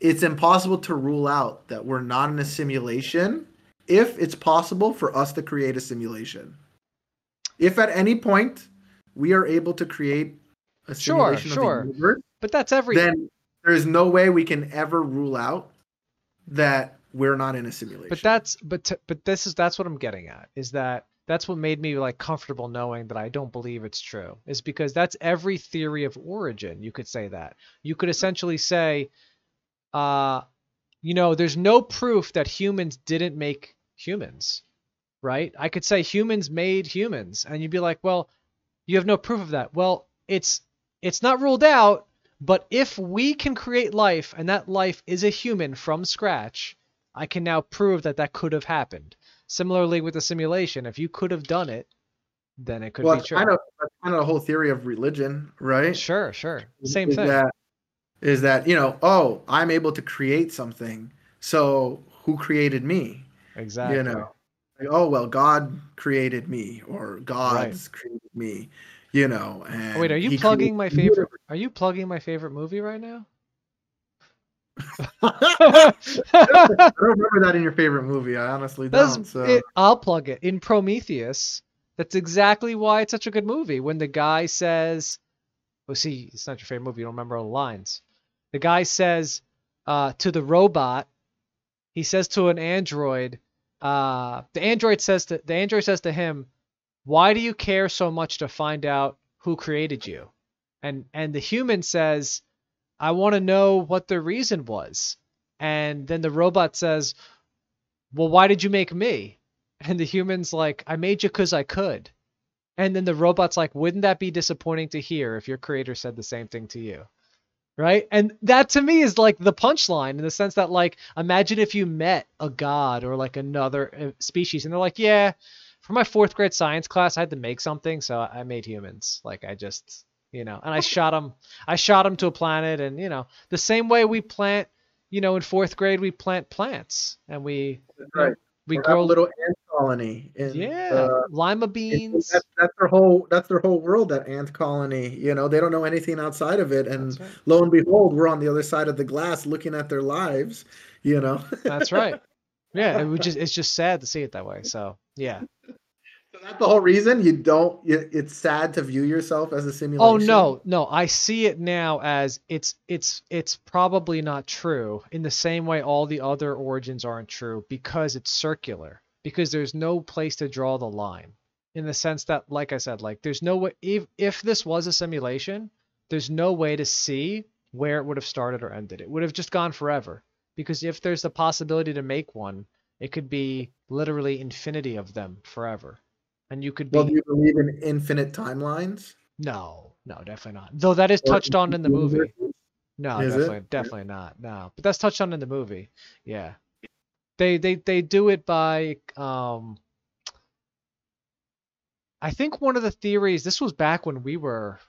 Speaker 1: it's impossible to rule out that we're not in a simulation if it's possible for us to create a simulation. If at any point we are able to create a
Speaker 2: Sure,
Speaker 1: simulation
Speaker 2: sure.
Speaker 1: of the universe,
Speaker 2: but that's every
Speaker 1: then there is no way we can ever rule out that we're not in a simulation.
Speaker 2: but that's but t- but this is that's what i'm getting at is that that's what made me like comfortable knowing that i don't believe it's true is because that's every theory of origin you could say that you could essentially say uh you know there's no proof that humans didn't make humans right i could say humans made humans and you'd be like well you have no proof of that well it's it's not ruled out but if we can create life and that life is a human from scratch I can now prove that that could have happened. Similarly with the simulation, if you could have done it, then it could
Speaker 1: well,
Speaker 2: be true.
Speaker 1: kind of that's kind of the whole theory of religion, right?
Speaker 2: Sure, sure. Same
Speaker 1: is
Speaker 2: thing.
Speaker 1: That, is that you know? Oh, I'm able to create something. So who created me?
Speaker 2: exactly.
Speaker 1: You know, like, oh well, God created me, or God's created me. You know, and
Speaker 2: Oh, wait, are you plugging my favorite? Are you plugging my favorite movie right now?
Speaker 1: I don't remember that in your favorite movie. I honestly
Speaker 2: That's
Speaker 1: don't. So
Speaker 2: it, I'll plug it in Prometheus. That's exactly why it's such a good movie. When the guy says, "Oh, see, it's not your favorite movie. You don't remember all the lines." The guy says uh, to the robot, he says to an android, uh, the android says to the android says to him, "Why do you care so much to find out who created you?" And and the human says, "I want to know what the reason was." And then the robot says, well, why did you make me? And the human's like, I made you because I could. And then the robot's like, wouldn't that be disappointing to hear if your creator said the same thing to you? Right? And that to me is like the punchline in the sense that, like, imagine if you met a god or like another uh, species and they're like, yeah, for my fourth grade science class, I had to make something. So I made humans. Like, I just, you know, and I shot them, I shot them to a planet. And, you know, the same way we plant, you know, in fourth grade, we plant plants and we,
Speaker 1: right.
Speaker 2: we
Speaker 1: Or
Speaker 2: grow
Speaker 1: a little ant colony. In,
Speaker 2: yeah,
Speaker 1: uh,
Speaker 2: lima beans.
Speaker 1: that's, that's their whole. That's their whole world. That ant colony. You know, they don't know anything outside of it, and
Speaker 2: right.
Speaker 1: lo and behold, we're on the other side of the glass, looking at their lives. You know.
Speaker 2: That's right. Yeah, it would just it's just sad to see it that way. So yeah,
Speaker 1: So That's the whole reason you don't. You, it's sad to view yourself as a simulation.
Speaker 2: Oh no, no, I see it now as it's it's it's probably not true in the same way all the other origins aren't true because it's circular because there's no place to draw the line in the sense that like I said like there's no way if if this was a simulation there's no way to see where it would have started or ended. It would have just gone forever because if there's the possibility to make one, it could be literally infinity of them forever. And you could be
Speaker 1: Well, do you believe in infinite timelines?
Speaker 2: No, no, definitely not. Though that is touched on in the movie. No,
Speaker 1: Is it?
Speaker 2: definitely, definitely not. No, but that's touched on in the movie. Yeah, they they they do it by um. I think one of the theories. This was back when we were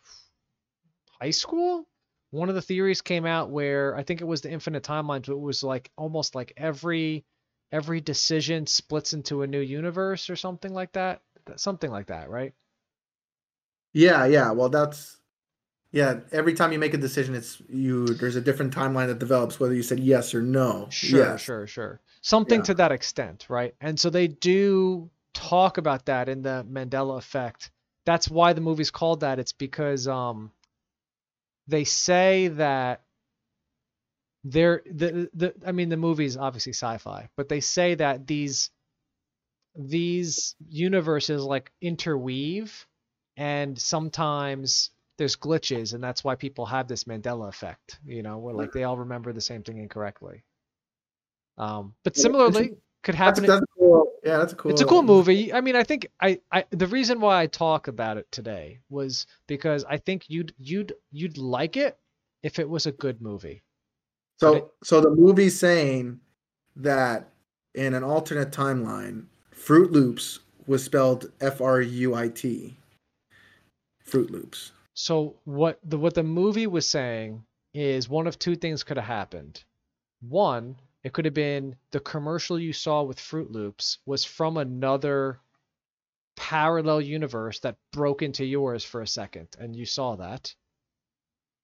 Speaker 2: high school. One of the theories came out where I think it was the infinite timelines. But it was like almost like every every decision splits into a new universe or something like that. Something like that, right?
Speaker 1: Yeah, yeah. Well, that's yeah. Every time you make a decision, it's you. There's a different timeline that develops whether you said yes or no.
Speaker 2: Sure,
Speaker 1: Yes.
Speaker 2: sure, sure. Something
Speaker 1: Yeah.
Speaker 2: to that extent, right? And so they do talk about that in the Mandela effect. That's why the movie's called that. It's because um they say that they're the the I mean the movie's obviously sci-fi, but they say that these these universes like interweave and sometimes there's glitches and that's why people have this Mandela effect, you know, where like they all remember the same thing incorrectly. Um, but similarly, could happen.
Speaker 1: that's cool. Yeah, that's a cool.
Speaker 2: It's a cool movie. I mean, I think I, I the reason why I talk about it today was because I think you'd you'd you'd like it if it was a good movie.
Speaker 1: So, so the movie's saying that in an alternate timeline, Fruit Loops was spelled F R U I T. Fruit Loops.
Speaker 2: So what the what the movie was saying is one of two things could have happened. One, it could have been the commercial you saw with Fruit Loops was from another parallel universe that broke into yours for a second and you saw that,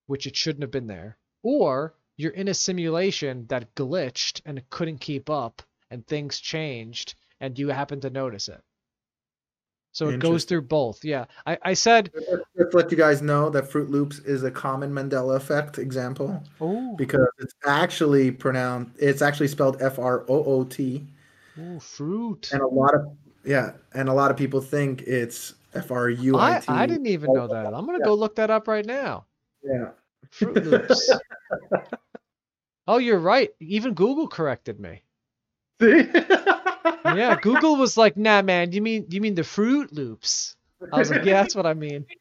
Speaker 2: which it shouldn't have been there. Or you're in a simulation that glitched and couldn't keep up and things changed and you happen to notice it. So it goes through both. Yeah. I, I said
Speaker 1: Just let you guys know that Fruit Loops is a common Mandela effect example
Speaker 2: Oh,
Speaker 1: because it's actually pronounced. It's actually spelled F R O O T,
Speaker 2: Ooh, fruit.
Speaker 1: and a lot of yeah, and a lot of people think it's F R U I T.
Speaker 2: I didn't even know that. I'm gonna go look that up right now.
Speaker 1: Yeah.
Speaker 2: Fruit Loops. oh, you're right. Even Google corrected me.
Speaker 1: See?
Speaker 2: Yeah, Google was like, "Nah, man, you mean you mean the Fruit Loops?" I was like, "Yeah, that's what I mean."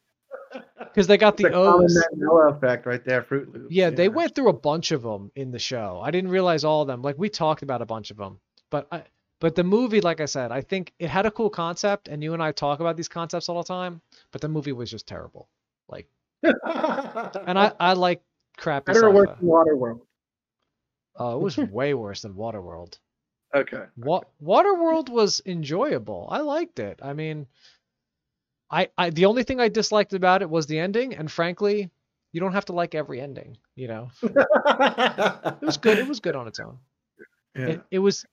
Speaker 2: Because they got the
Speaker 1: common
Speaker 2: O's.
Speaker 1: Mandela effect right there, Fruit Loops.
Speaker 2: Yeah, they went through a bunch of them in the show. I didn't realize all of them. Like we talked about a bunch of them, but I, but the movie, like I said, I think it had a cool concept, and you and I talk about these concepts all the time. But the movie was just terrible. Like, and I I like crappy
Speaker 1: Better work
Speaker 2: sci-fi.
Speaker 1: in Waterworld.
Speaker 2: Oh, it was way worse than Waterworld.
Speaker 1: Okay.
Speaker 2: Wa- Waterworld was enjoyable. I liked it. I mean, I, I the only thing I disliked about it was the ending, and frankly, you don't have to like every ending. You know, it was good. It was good on its own.
Speaker 1: Yeah.
Speaker 2: It, it was,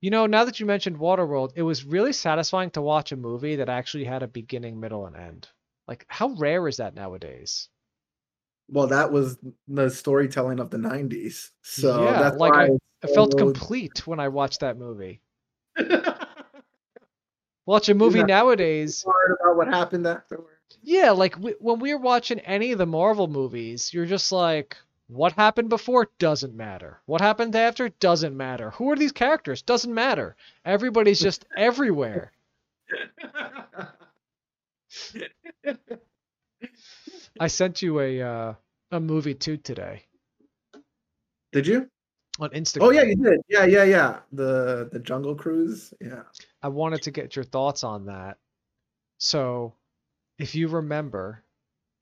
Speaker 2: you know, now that you mentioned Waterworld, it was really satisfying to watch a movie that actually had a beginning, middle, and end. Like, how rare is that nowadays?
Speaker 1: Well, that was the storytelling of the '90s, so
Speaker 2: Yeah,
Speaker 1: that's
Speaker 2: like,
Speaker 1: why
Speaker 2: It felt
Speaker 1: so-
Speaker 2: complete when I watched that movie. Watch a movie nowadays,
Speaker 1: about what happened afterwards.
Speaker 2: Yeah, like we, when we were watching any of the Marvel movies, you're just like, what happened before doesn't matter. What happened after doesn't matter. Who are these characters? Doesn't matter. Everybody's just everywhere. I sent you a uh, a movie too today
Speaker 1: Did you?
Speaker 2: on Instagram.
Speaker 1: Oh yeah, you did. Yeah, yeah, yeah. The the Jungle Cruise. Yeah.
Speaker 2: I wanted to get your thoughts on that. So, if you remember,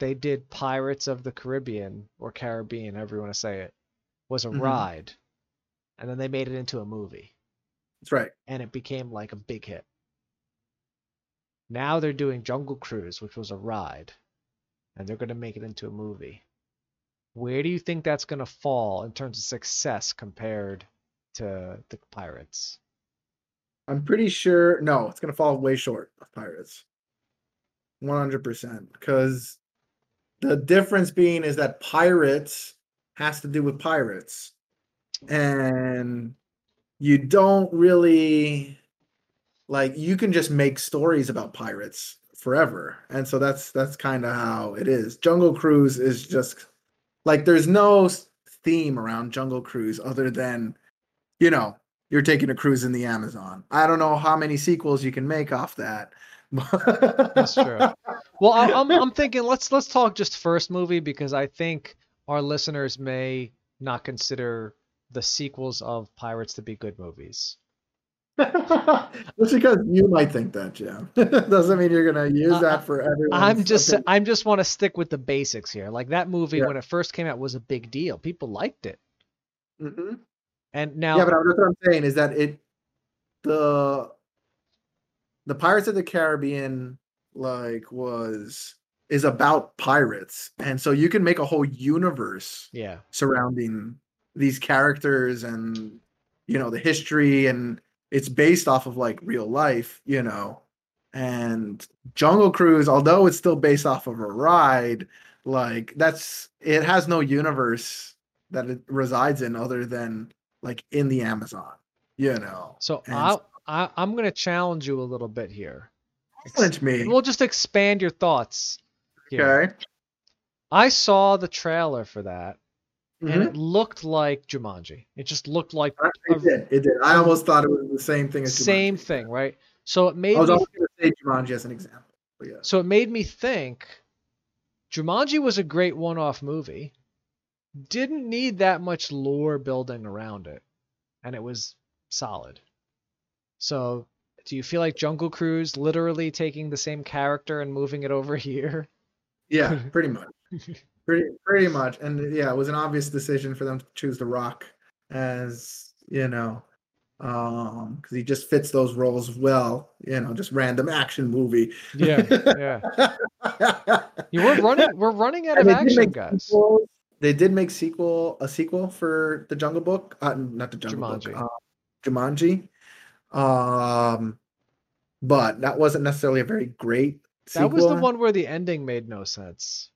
Speaker 2: they did Pirates of the Caribbean or Caribbean, however you want to say it, was a
Speaker 1: Mhm.
Speaker 2: ride, and then they made it into a movie,
Speaker 1: That's right.
Speaker 2: and it became like a big hit. Now they're doing Jungle Cruise, which was a ride, and they're going to make it into a movie. Where do you think that's going to fall in terms of success compared to the Pirates?
Speaker 1: I'm pretty sure. No, it's gonna fall way short of Pirates. One hundred percent, because the difference being is that Pirates has to do with pirates, and you don't really like. You can just make stories about pirates forever, and so that's that's kind of how it is. Jungle Cruise is just like there's no theme around Jungle Cruise other than, you know, you're taking a cruise in the Amazon. I don't know how many sequels you can make off that.
Speaker 2: That's true. Well, I, I'm I'm thinking let's let's talk just first movie because I think our listeners may not consider the sequels of Pirates to be good movies.
Speaker 1: Just because you might think that, Jim, doesn't mean you're gonna use
Speaker 2: Uh,
Speaker 1: that for everyone.
Speaker 2: I'm just I'm just want to stick with the basics here. Like that movie
Speaker 1: Yeah.
Speaker 2: when it first came out was a big deal. People liked it.
Speaker 1: hmm
Speaker 2: And now
Speaker 1: Yeah, but that's what I'm saying is that it the the Pirates of the Caribbean like was is about pirates, and so you can make a whole universe
Speaker 2: yeah.
Speaker 1: surrounding these characters and you know the history and it's based off of like real life you know and jungle cruise although it's still based off of a ride like that's it has no universe that it resides in other than like in the amazon you know
Speaker 2: So
Speaker 1: And
Speaker 2: I, I I'm going to challenge you a little bit here.
Speaker 1: challenge me
Speaker 2: We'll just expand your thoughts. Here.
Speaker 1: okay
Speaker 2: I saw the trailer for that and
Speaker 1: Mhm.
Speaker 2: it looked like Jumanji. It just looked like
Speaker 1: it did it did i almost thought it was the same thing as
Speaker 2: same
Speaker 1: Jumanji.
Speaker 2: thing, right? So it made
Speaker 1: i was
Speaker 2: me
Speaker 1: always going to say jumanji as an example but yeah
Speaker 2: So it made me think Jumanji was a great one off movie. Didn't need that much lore building around it. And it was solid. So do you feel like Jungle Cruise literally taking the same character and moving it over here?
Speaker 1: Yeah, pretty much. pretty pretty much. And yeah, it was an obvious decision for them to choose The Rock as, you know, um cuz he just fits those roles well, you know, just random action movie.
Speaker 2: Yeah, yeah. You we're running we're running out
Speaker 1: And
Speaker 2: of action, guys.
Speaker 1: sequels- They did make sequel a sequel for The Jungle Book, uh, not The Jungle
Speaker 2: Jumanji.
Speaker 1: Book, uh, Jumanji. Um but that wasn't necessarily a very great sequel.
Speaker 2: That was the one where the ending made no sense.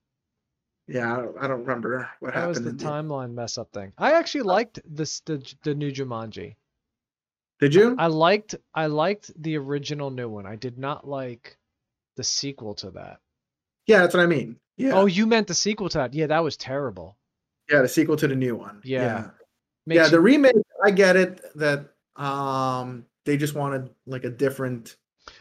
Speaker 1: Yeah, I don't, I don't remember what
Speaker 2: That was the
Speaker 1: in
Speaker 2: timeline mess up thing. I actually liked this the the new Jumanji.
Speaker 1: Did you?
Speaker 2: I liked I liked the original new one. I did not like the sequel to that.
Speaker 1: Yeah, that's what I mean. Yeah.
Speaker 2: Oh, you meant the sequel to that? Yeah, that was terrible.
Speaker 1: Yeah, the sequel to the new one.
Speaker 2: Yeah.
Speaker 1: Yeah.
Speaker 2: Makes
Speaker 1: yeah, the remake, I get it that um they just wanted like a different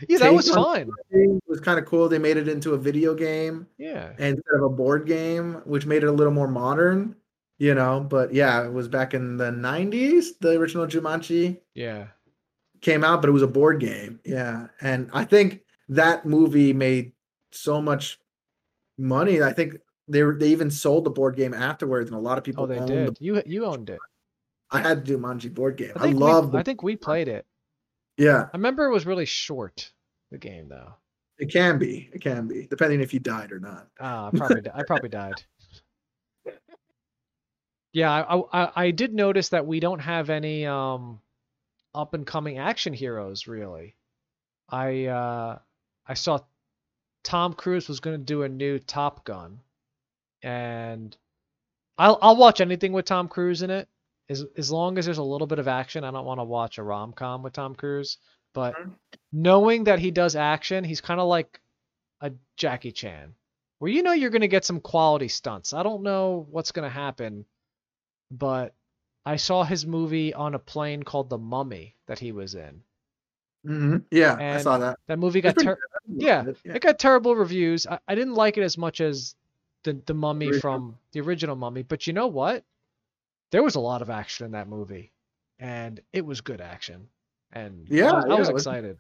Speaker 2: yeah, that was
Speaker 1: fun. It was kind of cool. They made it into a video game
Speaker 2: Yeah, And
Speaker 1: instead of a board game, which made it a little more modern, you know. But yeah, it was back in the 90s, the original Jumanji
Speaker 2: yeah,
Speaker 1: came out, but it was a board game. Yeah. And I think that movie made so much money. I think they were, they even sold the board game afterwards, and a lot of people
Speaker 2: Oh, they
Speaker 1: owned
Speaker 2: did.
Speaker 1: the
Speaker 2: You you owned it.
Speaker 1: I had the Jumanji board game.
Speaker 2: I
Speaker 1: I, love
Speaker 2: we, I think we played it.
Speaker 1: Yeah.
Speaker 2: I remember it was really short. The game though.
Speaker 1: It can be. It can be, depending if you died or not.
Speaker 2: Ah, I probably I probably died. Yeah, I, I I did notice that we don't have any um up and coming action heroes really. I uh I saw Tom Cruise was going to do a new Top Gun, and I'll I'll watch anything with Tom Cruise in it as as long as there's a little bit of action. I don't want to watch a rom com with Tom Cruise, but
Speaker 1: Mhm.
Speaker 2: knowing that he does action, he's kind of like a Jackie Chan, where you know you're going to get some quality stunts. I don't know what's going to happen, but I saw his movie on a plane called The Mummy that he was in.
Speaker 1: hmm Yeah, I saw that.
Speaker 2: That movie got ter- yeah,
Speaker 1: yeah.
Speaker 2: it got terrible reviews. I, I didn't like it as much as the the Mummy
Speaker 1: Original.
Speaker 2: from the original Mummy, but you know what? There was a lot of action in that movie, and it was good action. And
Speaker 1: Yeah,
Speaker 2: I was, I
Speaker 1: yeah,
Speaker 2: was
Speaker 1: it was-
Speaker 2: excited.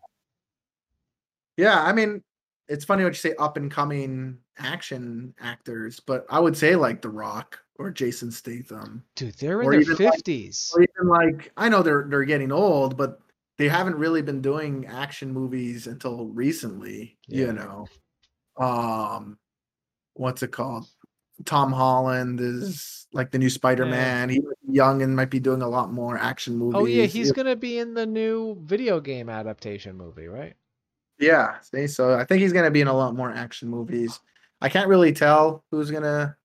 Speaker 1: Yeah, I mean, it's funny what you say up and coming action actors, but I would say like The Rock or Jason Statham,
Speaker 2: Dude, they're in their
Speaker 1: like,
Speaker 2: fifties.
Speaker 1: or even like I know they're they're getting old, but they haven't really been doing action movies until recently.
Speaker 2: Yeah.
Speaker 1: You know, um, what's it called? Tom Holland is like the new Spider Man. He's young and might be doing a lot more action movies.
Speaker 2: Oh yeah, he's gonna be in the new video game adaptation movie, right?
Speaker 1: Yeah, see, so I think he's gonna be in a lot more action movies. I can't really tell who's gonna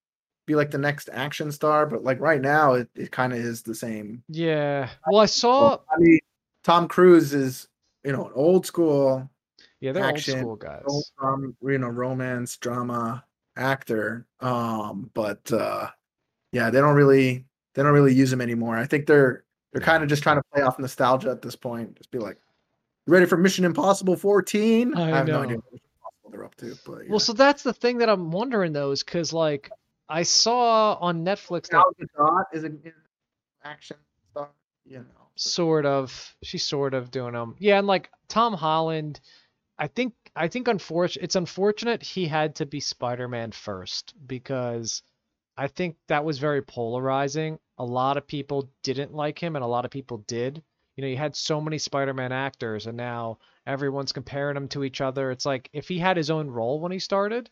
Speaker 1: be like the next action star, but like right now, it, it kind of is the same.
Speaker 2: Yeah. Well, I saw.
Speaker 1: I mean, Tom Cruise is you know an old school.
Speaker 2: Yeah, they're
Speaker 1: action,
Speaker 2: old school guys.
Speaker 1: Old, um, you know, romance drama actor. Um, but uh, yeah, they don't really they don't really use him anymore. I think they're they're kind of just trying to play off nostalgia at this point. Just be like, ready for Mission Impossible 14?
Speaker 2: I,
Speaker 1: I have
Speaker 2: know.
Speaker 1: no idea what they're up to. But yeah.
Speaker 2: Well, so that's the thing that I'm wondering though, is because like I saw on Netflix that
Speaker 1: Gal Gadot is an is an action star. You know,
Speaker 2: sort of she's sort of doing them. Yeah, and like Tom Holland, I think I think unfortunate it's unfortunate he had to be Spider-Man first because I think that was very polarizing. A lot of people didn't like him and a lot of people did. You know, you had so many Spider-Man actors and now everyone's comparing them to each other. It's like if he had his own role when he started,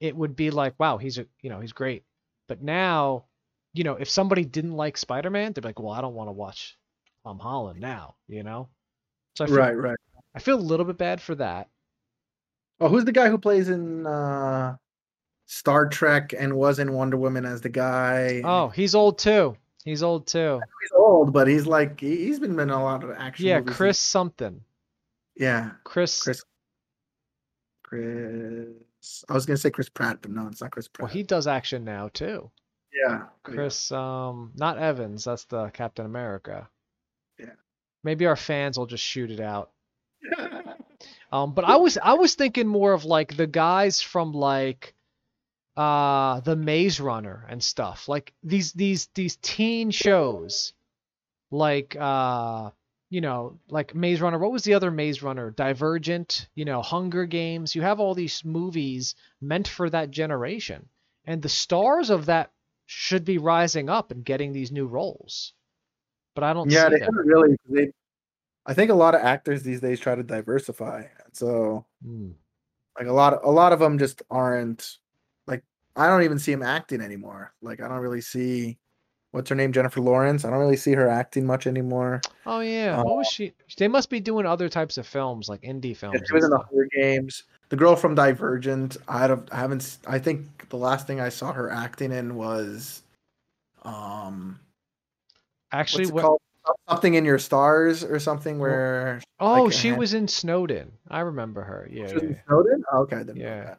Speaker 2: it would be like, wow, he's a, you know, he's great. But now, you know, if somebody didn't like Spider-Man, they'd be like, well, I don't want to watch Tom Holland now, you know? So I feel,
Speaker 1: right, right.
Speaker 2: I feel a little bit bad for that.
Speaker 1: Oh, who's the guy who plays in uh, Star Trek and was in Wonder Woman as the guy?
Speaker 2: Oh, he's old too. He's old too.
Speaker 1: he's old, but he's like he- he's been in a lot of action.
Speaker 2: Yeah. Chris something.
Speaker 1: Yeah,
Speaker 2: Chris.
Speaker 1: Chris. Chris. I was gonna say Chris Pratt, but no, it's not Chris Pratt.
Speaker 2: Well, he does action now too.
Speaker 1: yeah,
Speaker 2: Chris, um, not Evans. That's the Captain America.
Speaker 1: Yeah.
Speaker 2: Maybe our fans will just shoot it out. Um, but I was I was thinking more of like the guys from like uh the Maze Runner and stuff. Like these these these teen shows like uh you know, like Maze Runner. What was the other Maze Runner? Divergent, you know, Hunger Games. You have all these movies meant for that generation. And the stars of that should be rising up and getting these new roles. But I don't
Speaker 1: yeah,
Speaker 2: see
Speaker 1: they haven't really. They, I think a lot of actors these days try to diversify, so
Speaker 2: Mm.
Speaker 1: like a lot of a lot of them just aren't like I don't even see them acting anymore. Like I don't really see what's her name Jennifer Lawrence. I don't really see her acting much anymore.
Speaker 2: Oh yeah,
Speaker 1: Uh,
Speaker 2: what was she? They must be doing other types of films, like indie films.
Speaker 1: Yeah, she was in the. Hunger Games. The girl from Divergent. I don't. I haven't. I think the last thing I saw her acting in was, um,
Speaker 2: Actually, what?
Speaker 1: Something in your stars or something where
Speaker 2: Oh,
Speaker 1: like
Speaker 2: she
Speaker 1: hand-
Speaker 2: was in Snowden. I remember her. Yeah,
Speaker 1: she was
Speaker 2: yeah.
Speaker 1: Snowden. Oh, okay,
Speaker 2: Yeah.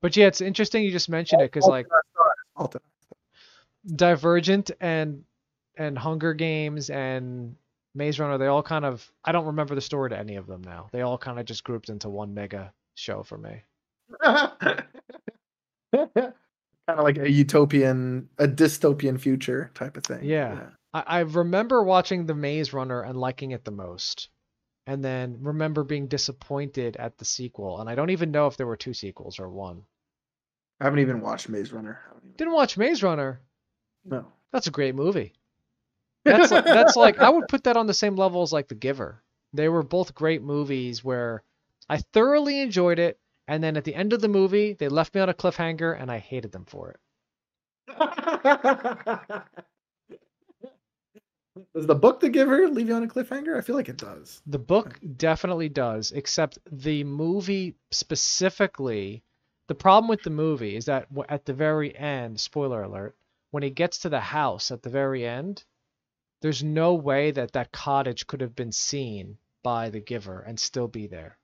Speaker 2: But yeah, it's interesting you just mentioned it because like Divergent and and Hunger Games and Maze Runner, they all kind of I don't remember the story to any of them now. They all kind of just grouped into one mega show for me.
Speaker 1: kind of like a utopian, a dystopian future type of thing.
Speaker 2: Yeah. I, I remember watching The Maze Runner and liking it the most. And then remember being disappointed at the sequel. And I don't even know if there were two sequels or one.
Speaker 1: I haven't even watched Maze Runner. Even-
Speaker 2: Didn't watch Maze Runner.
Speaker 1: No.
Speaker 2: That's a great movie. That's like, that's like I would put that on the same level as like The Giver. They were both great movies where I thoroughly enjoyed it, and then at the end of the movie they left me on a cliffhanger, and I hated them for it.
Speaker 1: Does the book The Giver leave you on a cliffhanger? I feel like it does.
Speaker 2: The book definitely does, except the movie specifically. The problem with the movie is that at the very end, spoiler alert, when he gets to the house at the very end, there's no way that that cottage could have been seen by the giver and still be there.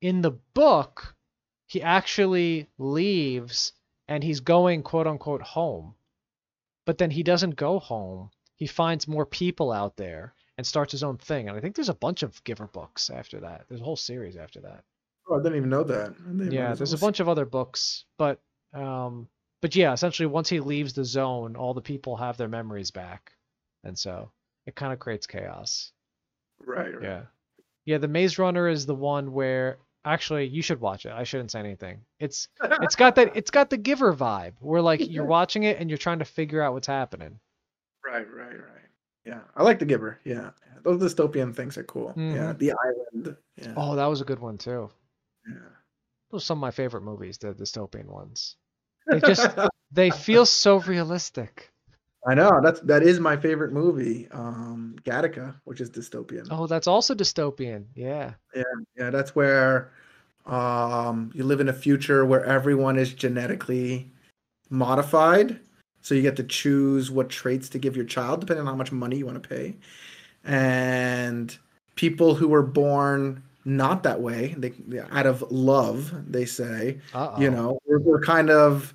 Speaker 2: In the book, he actually leaves and he's going quote unquote home. But then he doesn't go home. He finds more people out there and starts his own thing. And I think there's a bunch of Giver books after that. There's a whole series after that.
Speaker 1: Oh, I didn't even know that. I didn't know
Speaker 2: Yeah, there's a bunch of other books, but um, but yeah, essentially once he leaves the zone, all the people have their memories back, and so it kind of creates chaos.
Speaker 1: Right, right.
Speaker 2: Yeah, yeah. The Maze Runner is the one where actually you should watch it. I shouldn't say anything. It's it's got that it's got the Giver vibe where like you're watching it and you're trying to figure out what's happening.
Speaker 1: Right, right, right. Yeah, I like The Giver. Yeah, those dystopian things are cool. Yeah,
Speaker 2: Mhm.
Speaker 1: The Island. Yeah,
Speaker 2: Oh, that was a good one too.
Speaker 1: yeah.
Speaker 2: Those are some of my favorite movies, the dystopian ones. They just they feel so realistic.
Speaker 1: I know that's that is my favorite movie, um, Gattaca, which is dystopian.
Speaker 2: Oh, that's also dystopian. Yeah.
Speaker 1: Yeah. Yeah, that's where um, you live in a future where everyone is genetically modified. So you get to choose what traits to give your child depending on how much money you want to pay. And people who were born not that way, they out of love, they say,
Speaker 2: Uh-oh.
Speaker 1: you know, we're, we're kind of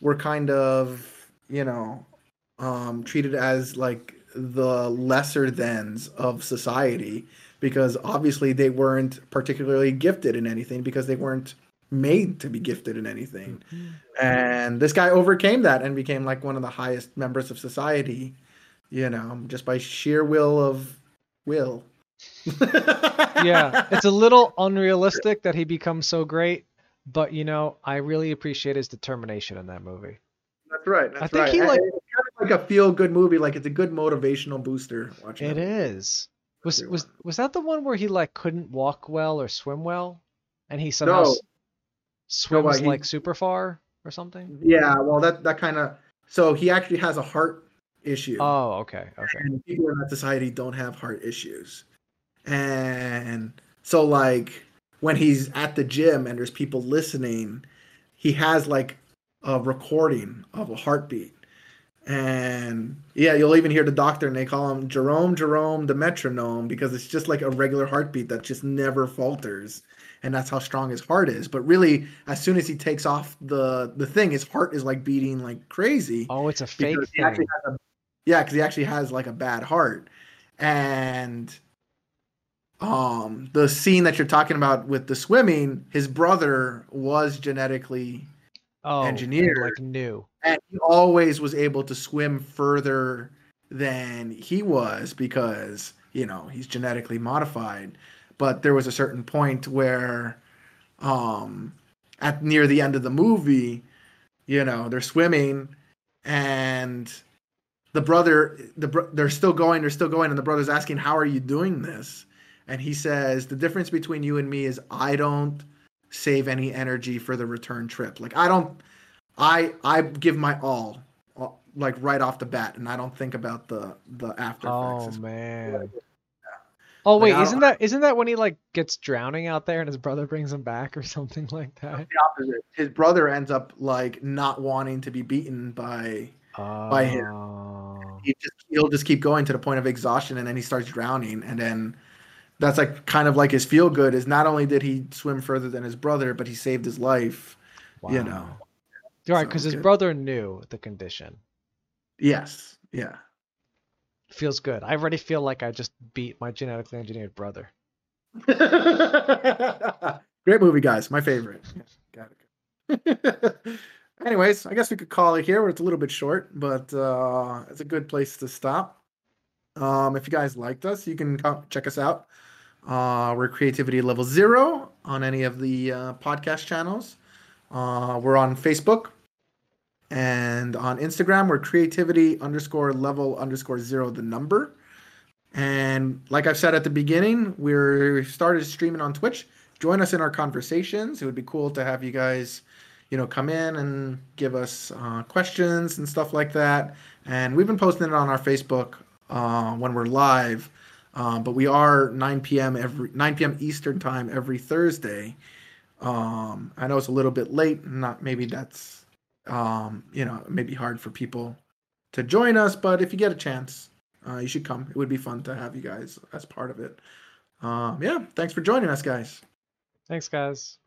Speaker 1: we're kind of, you know, um, treated as like the lesser thans of society because obviously they weren't particularly gifted in anything because they weren't made to be gifted in anything. Mm-hmm. And this guy overcame that and became like one of the highest members of society, you know, just by sheer will of will.
Speaker 2: yeah, it's a little unrealistic that he becomes so great, but you know, I really appreciate his determination in that movie.
Speaker 1: That's right. That's
Speaker 2: I think
Speaker 1: right.
Speaker 2: he, like-
Speaker 1: it's kind of like a feel good movie. Like it's a good motivational booster. Watching
Speaker 2: It
Speaker 1: that movie.
Speaker 2: Was was was that the one where he like couldn't walk well or swim well, and he somehow
Speaker 1: No.
Speaker 2: Swims
Speaker 1: but he-
Speaker 2: like super far or something?
Speaker 1: Yeah. Well, that that kind of. So he actually has a heart issue.
Speaker 2: Oh, okay, okay.
Speaker 1: and people in that society don't have heart issues. And so like when he's at the gym and there's people listening, he has like a recording of a heartbeat. And yeah, you'll even hear the doctor and they call him Jerome Jerome the metronome because it's just like a regular heartbeat that just never falters. And that's how strong his heart is. But really, as soon as he takes off the the thing, his heart is like beating like crazy
Speaker 2: Oh, it's a fake thing.
Speaker 1: a, yeah, because he actually has like a bad heart, and um, the scene that you're talking about with the swimming, his brother was genetically,
Speaker 2: Oh,
Speaker 1: engineer.
Speaker 2: like new.
Speaker 1: and he always was able to swim further than he was because you know he's genetically modified. But there was a certain point where, um, at near the end of the movie, you know, they're swimming and the brother the bro- they're still going they're still going and the brother's asking how are you doing this? And he says the difference between you and me is i don't save any energy for the return trip. Like i don't i i give my all uh, like right off the bat and i don't think about the the after effects.
Speaker 2: Oh man. Oh
Speaker 1: Like,
Speaker 2: wait,
Speaker 1: I
Speaker 2: isn't that isn't that when he like gets drowning out there and his brother brings him back or something like that?
Speaker 1: the opposite his brother ends up like not wanting to be beaten by By him.
Speaker 2: Oh.
Speaker 1: he just he'll just keep going to the point of exhaustion and then he starts drowning and then that's like kind of like his feel good is not only did he swim further than his brother but he saved his life you know
Speaker 2: Wow. Right, because
Speaker 1: So
Speaker 2: his
Speaker 1: good.
Speaker 2: brother knew the condition.
Speaker 1: yes yeah
Speaker 2: Feels good. I already feel like I just beat my genetically engineered brother.
Speaker 1: great movie guys my favorite got it. anyways i guess we could call it here where it's a little bit short but uh it's a good place to stop um if you guys liked us you can co- check us out uh we're creativity level zero on any of the uh, podcast channels uh we're on facebook and on instagram we're creativity underscore level underscore zero the number and like I've said at the beginning, we're started streaming on Twitch. Join us in our conversations. It would be cool to have you guys, you know, come in and give us uh, questions and stuff like that. And we've been posting it on our Facebook uh, when we're live. Um, but we are 9 p.m. every 9 p.m. Eastern time every Thursday. Um, I know it's a little bit late. Not maybe that's um, you know maybe hard for people to join us, but if you get a chance, uh, you should come. It would be fun to have you guys as part of it. Um, yeah, thanks for joining us, guys.
Speaker 2: Thanks, guys.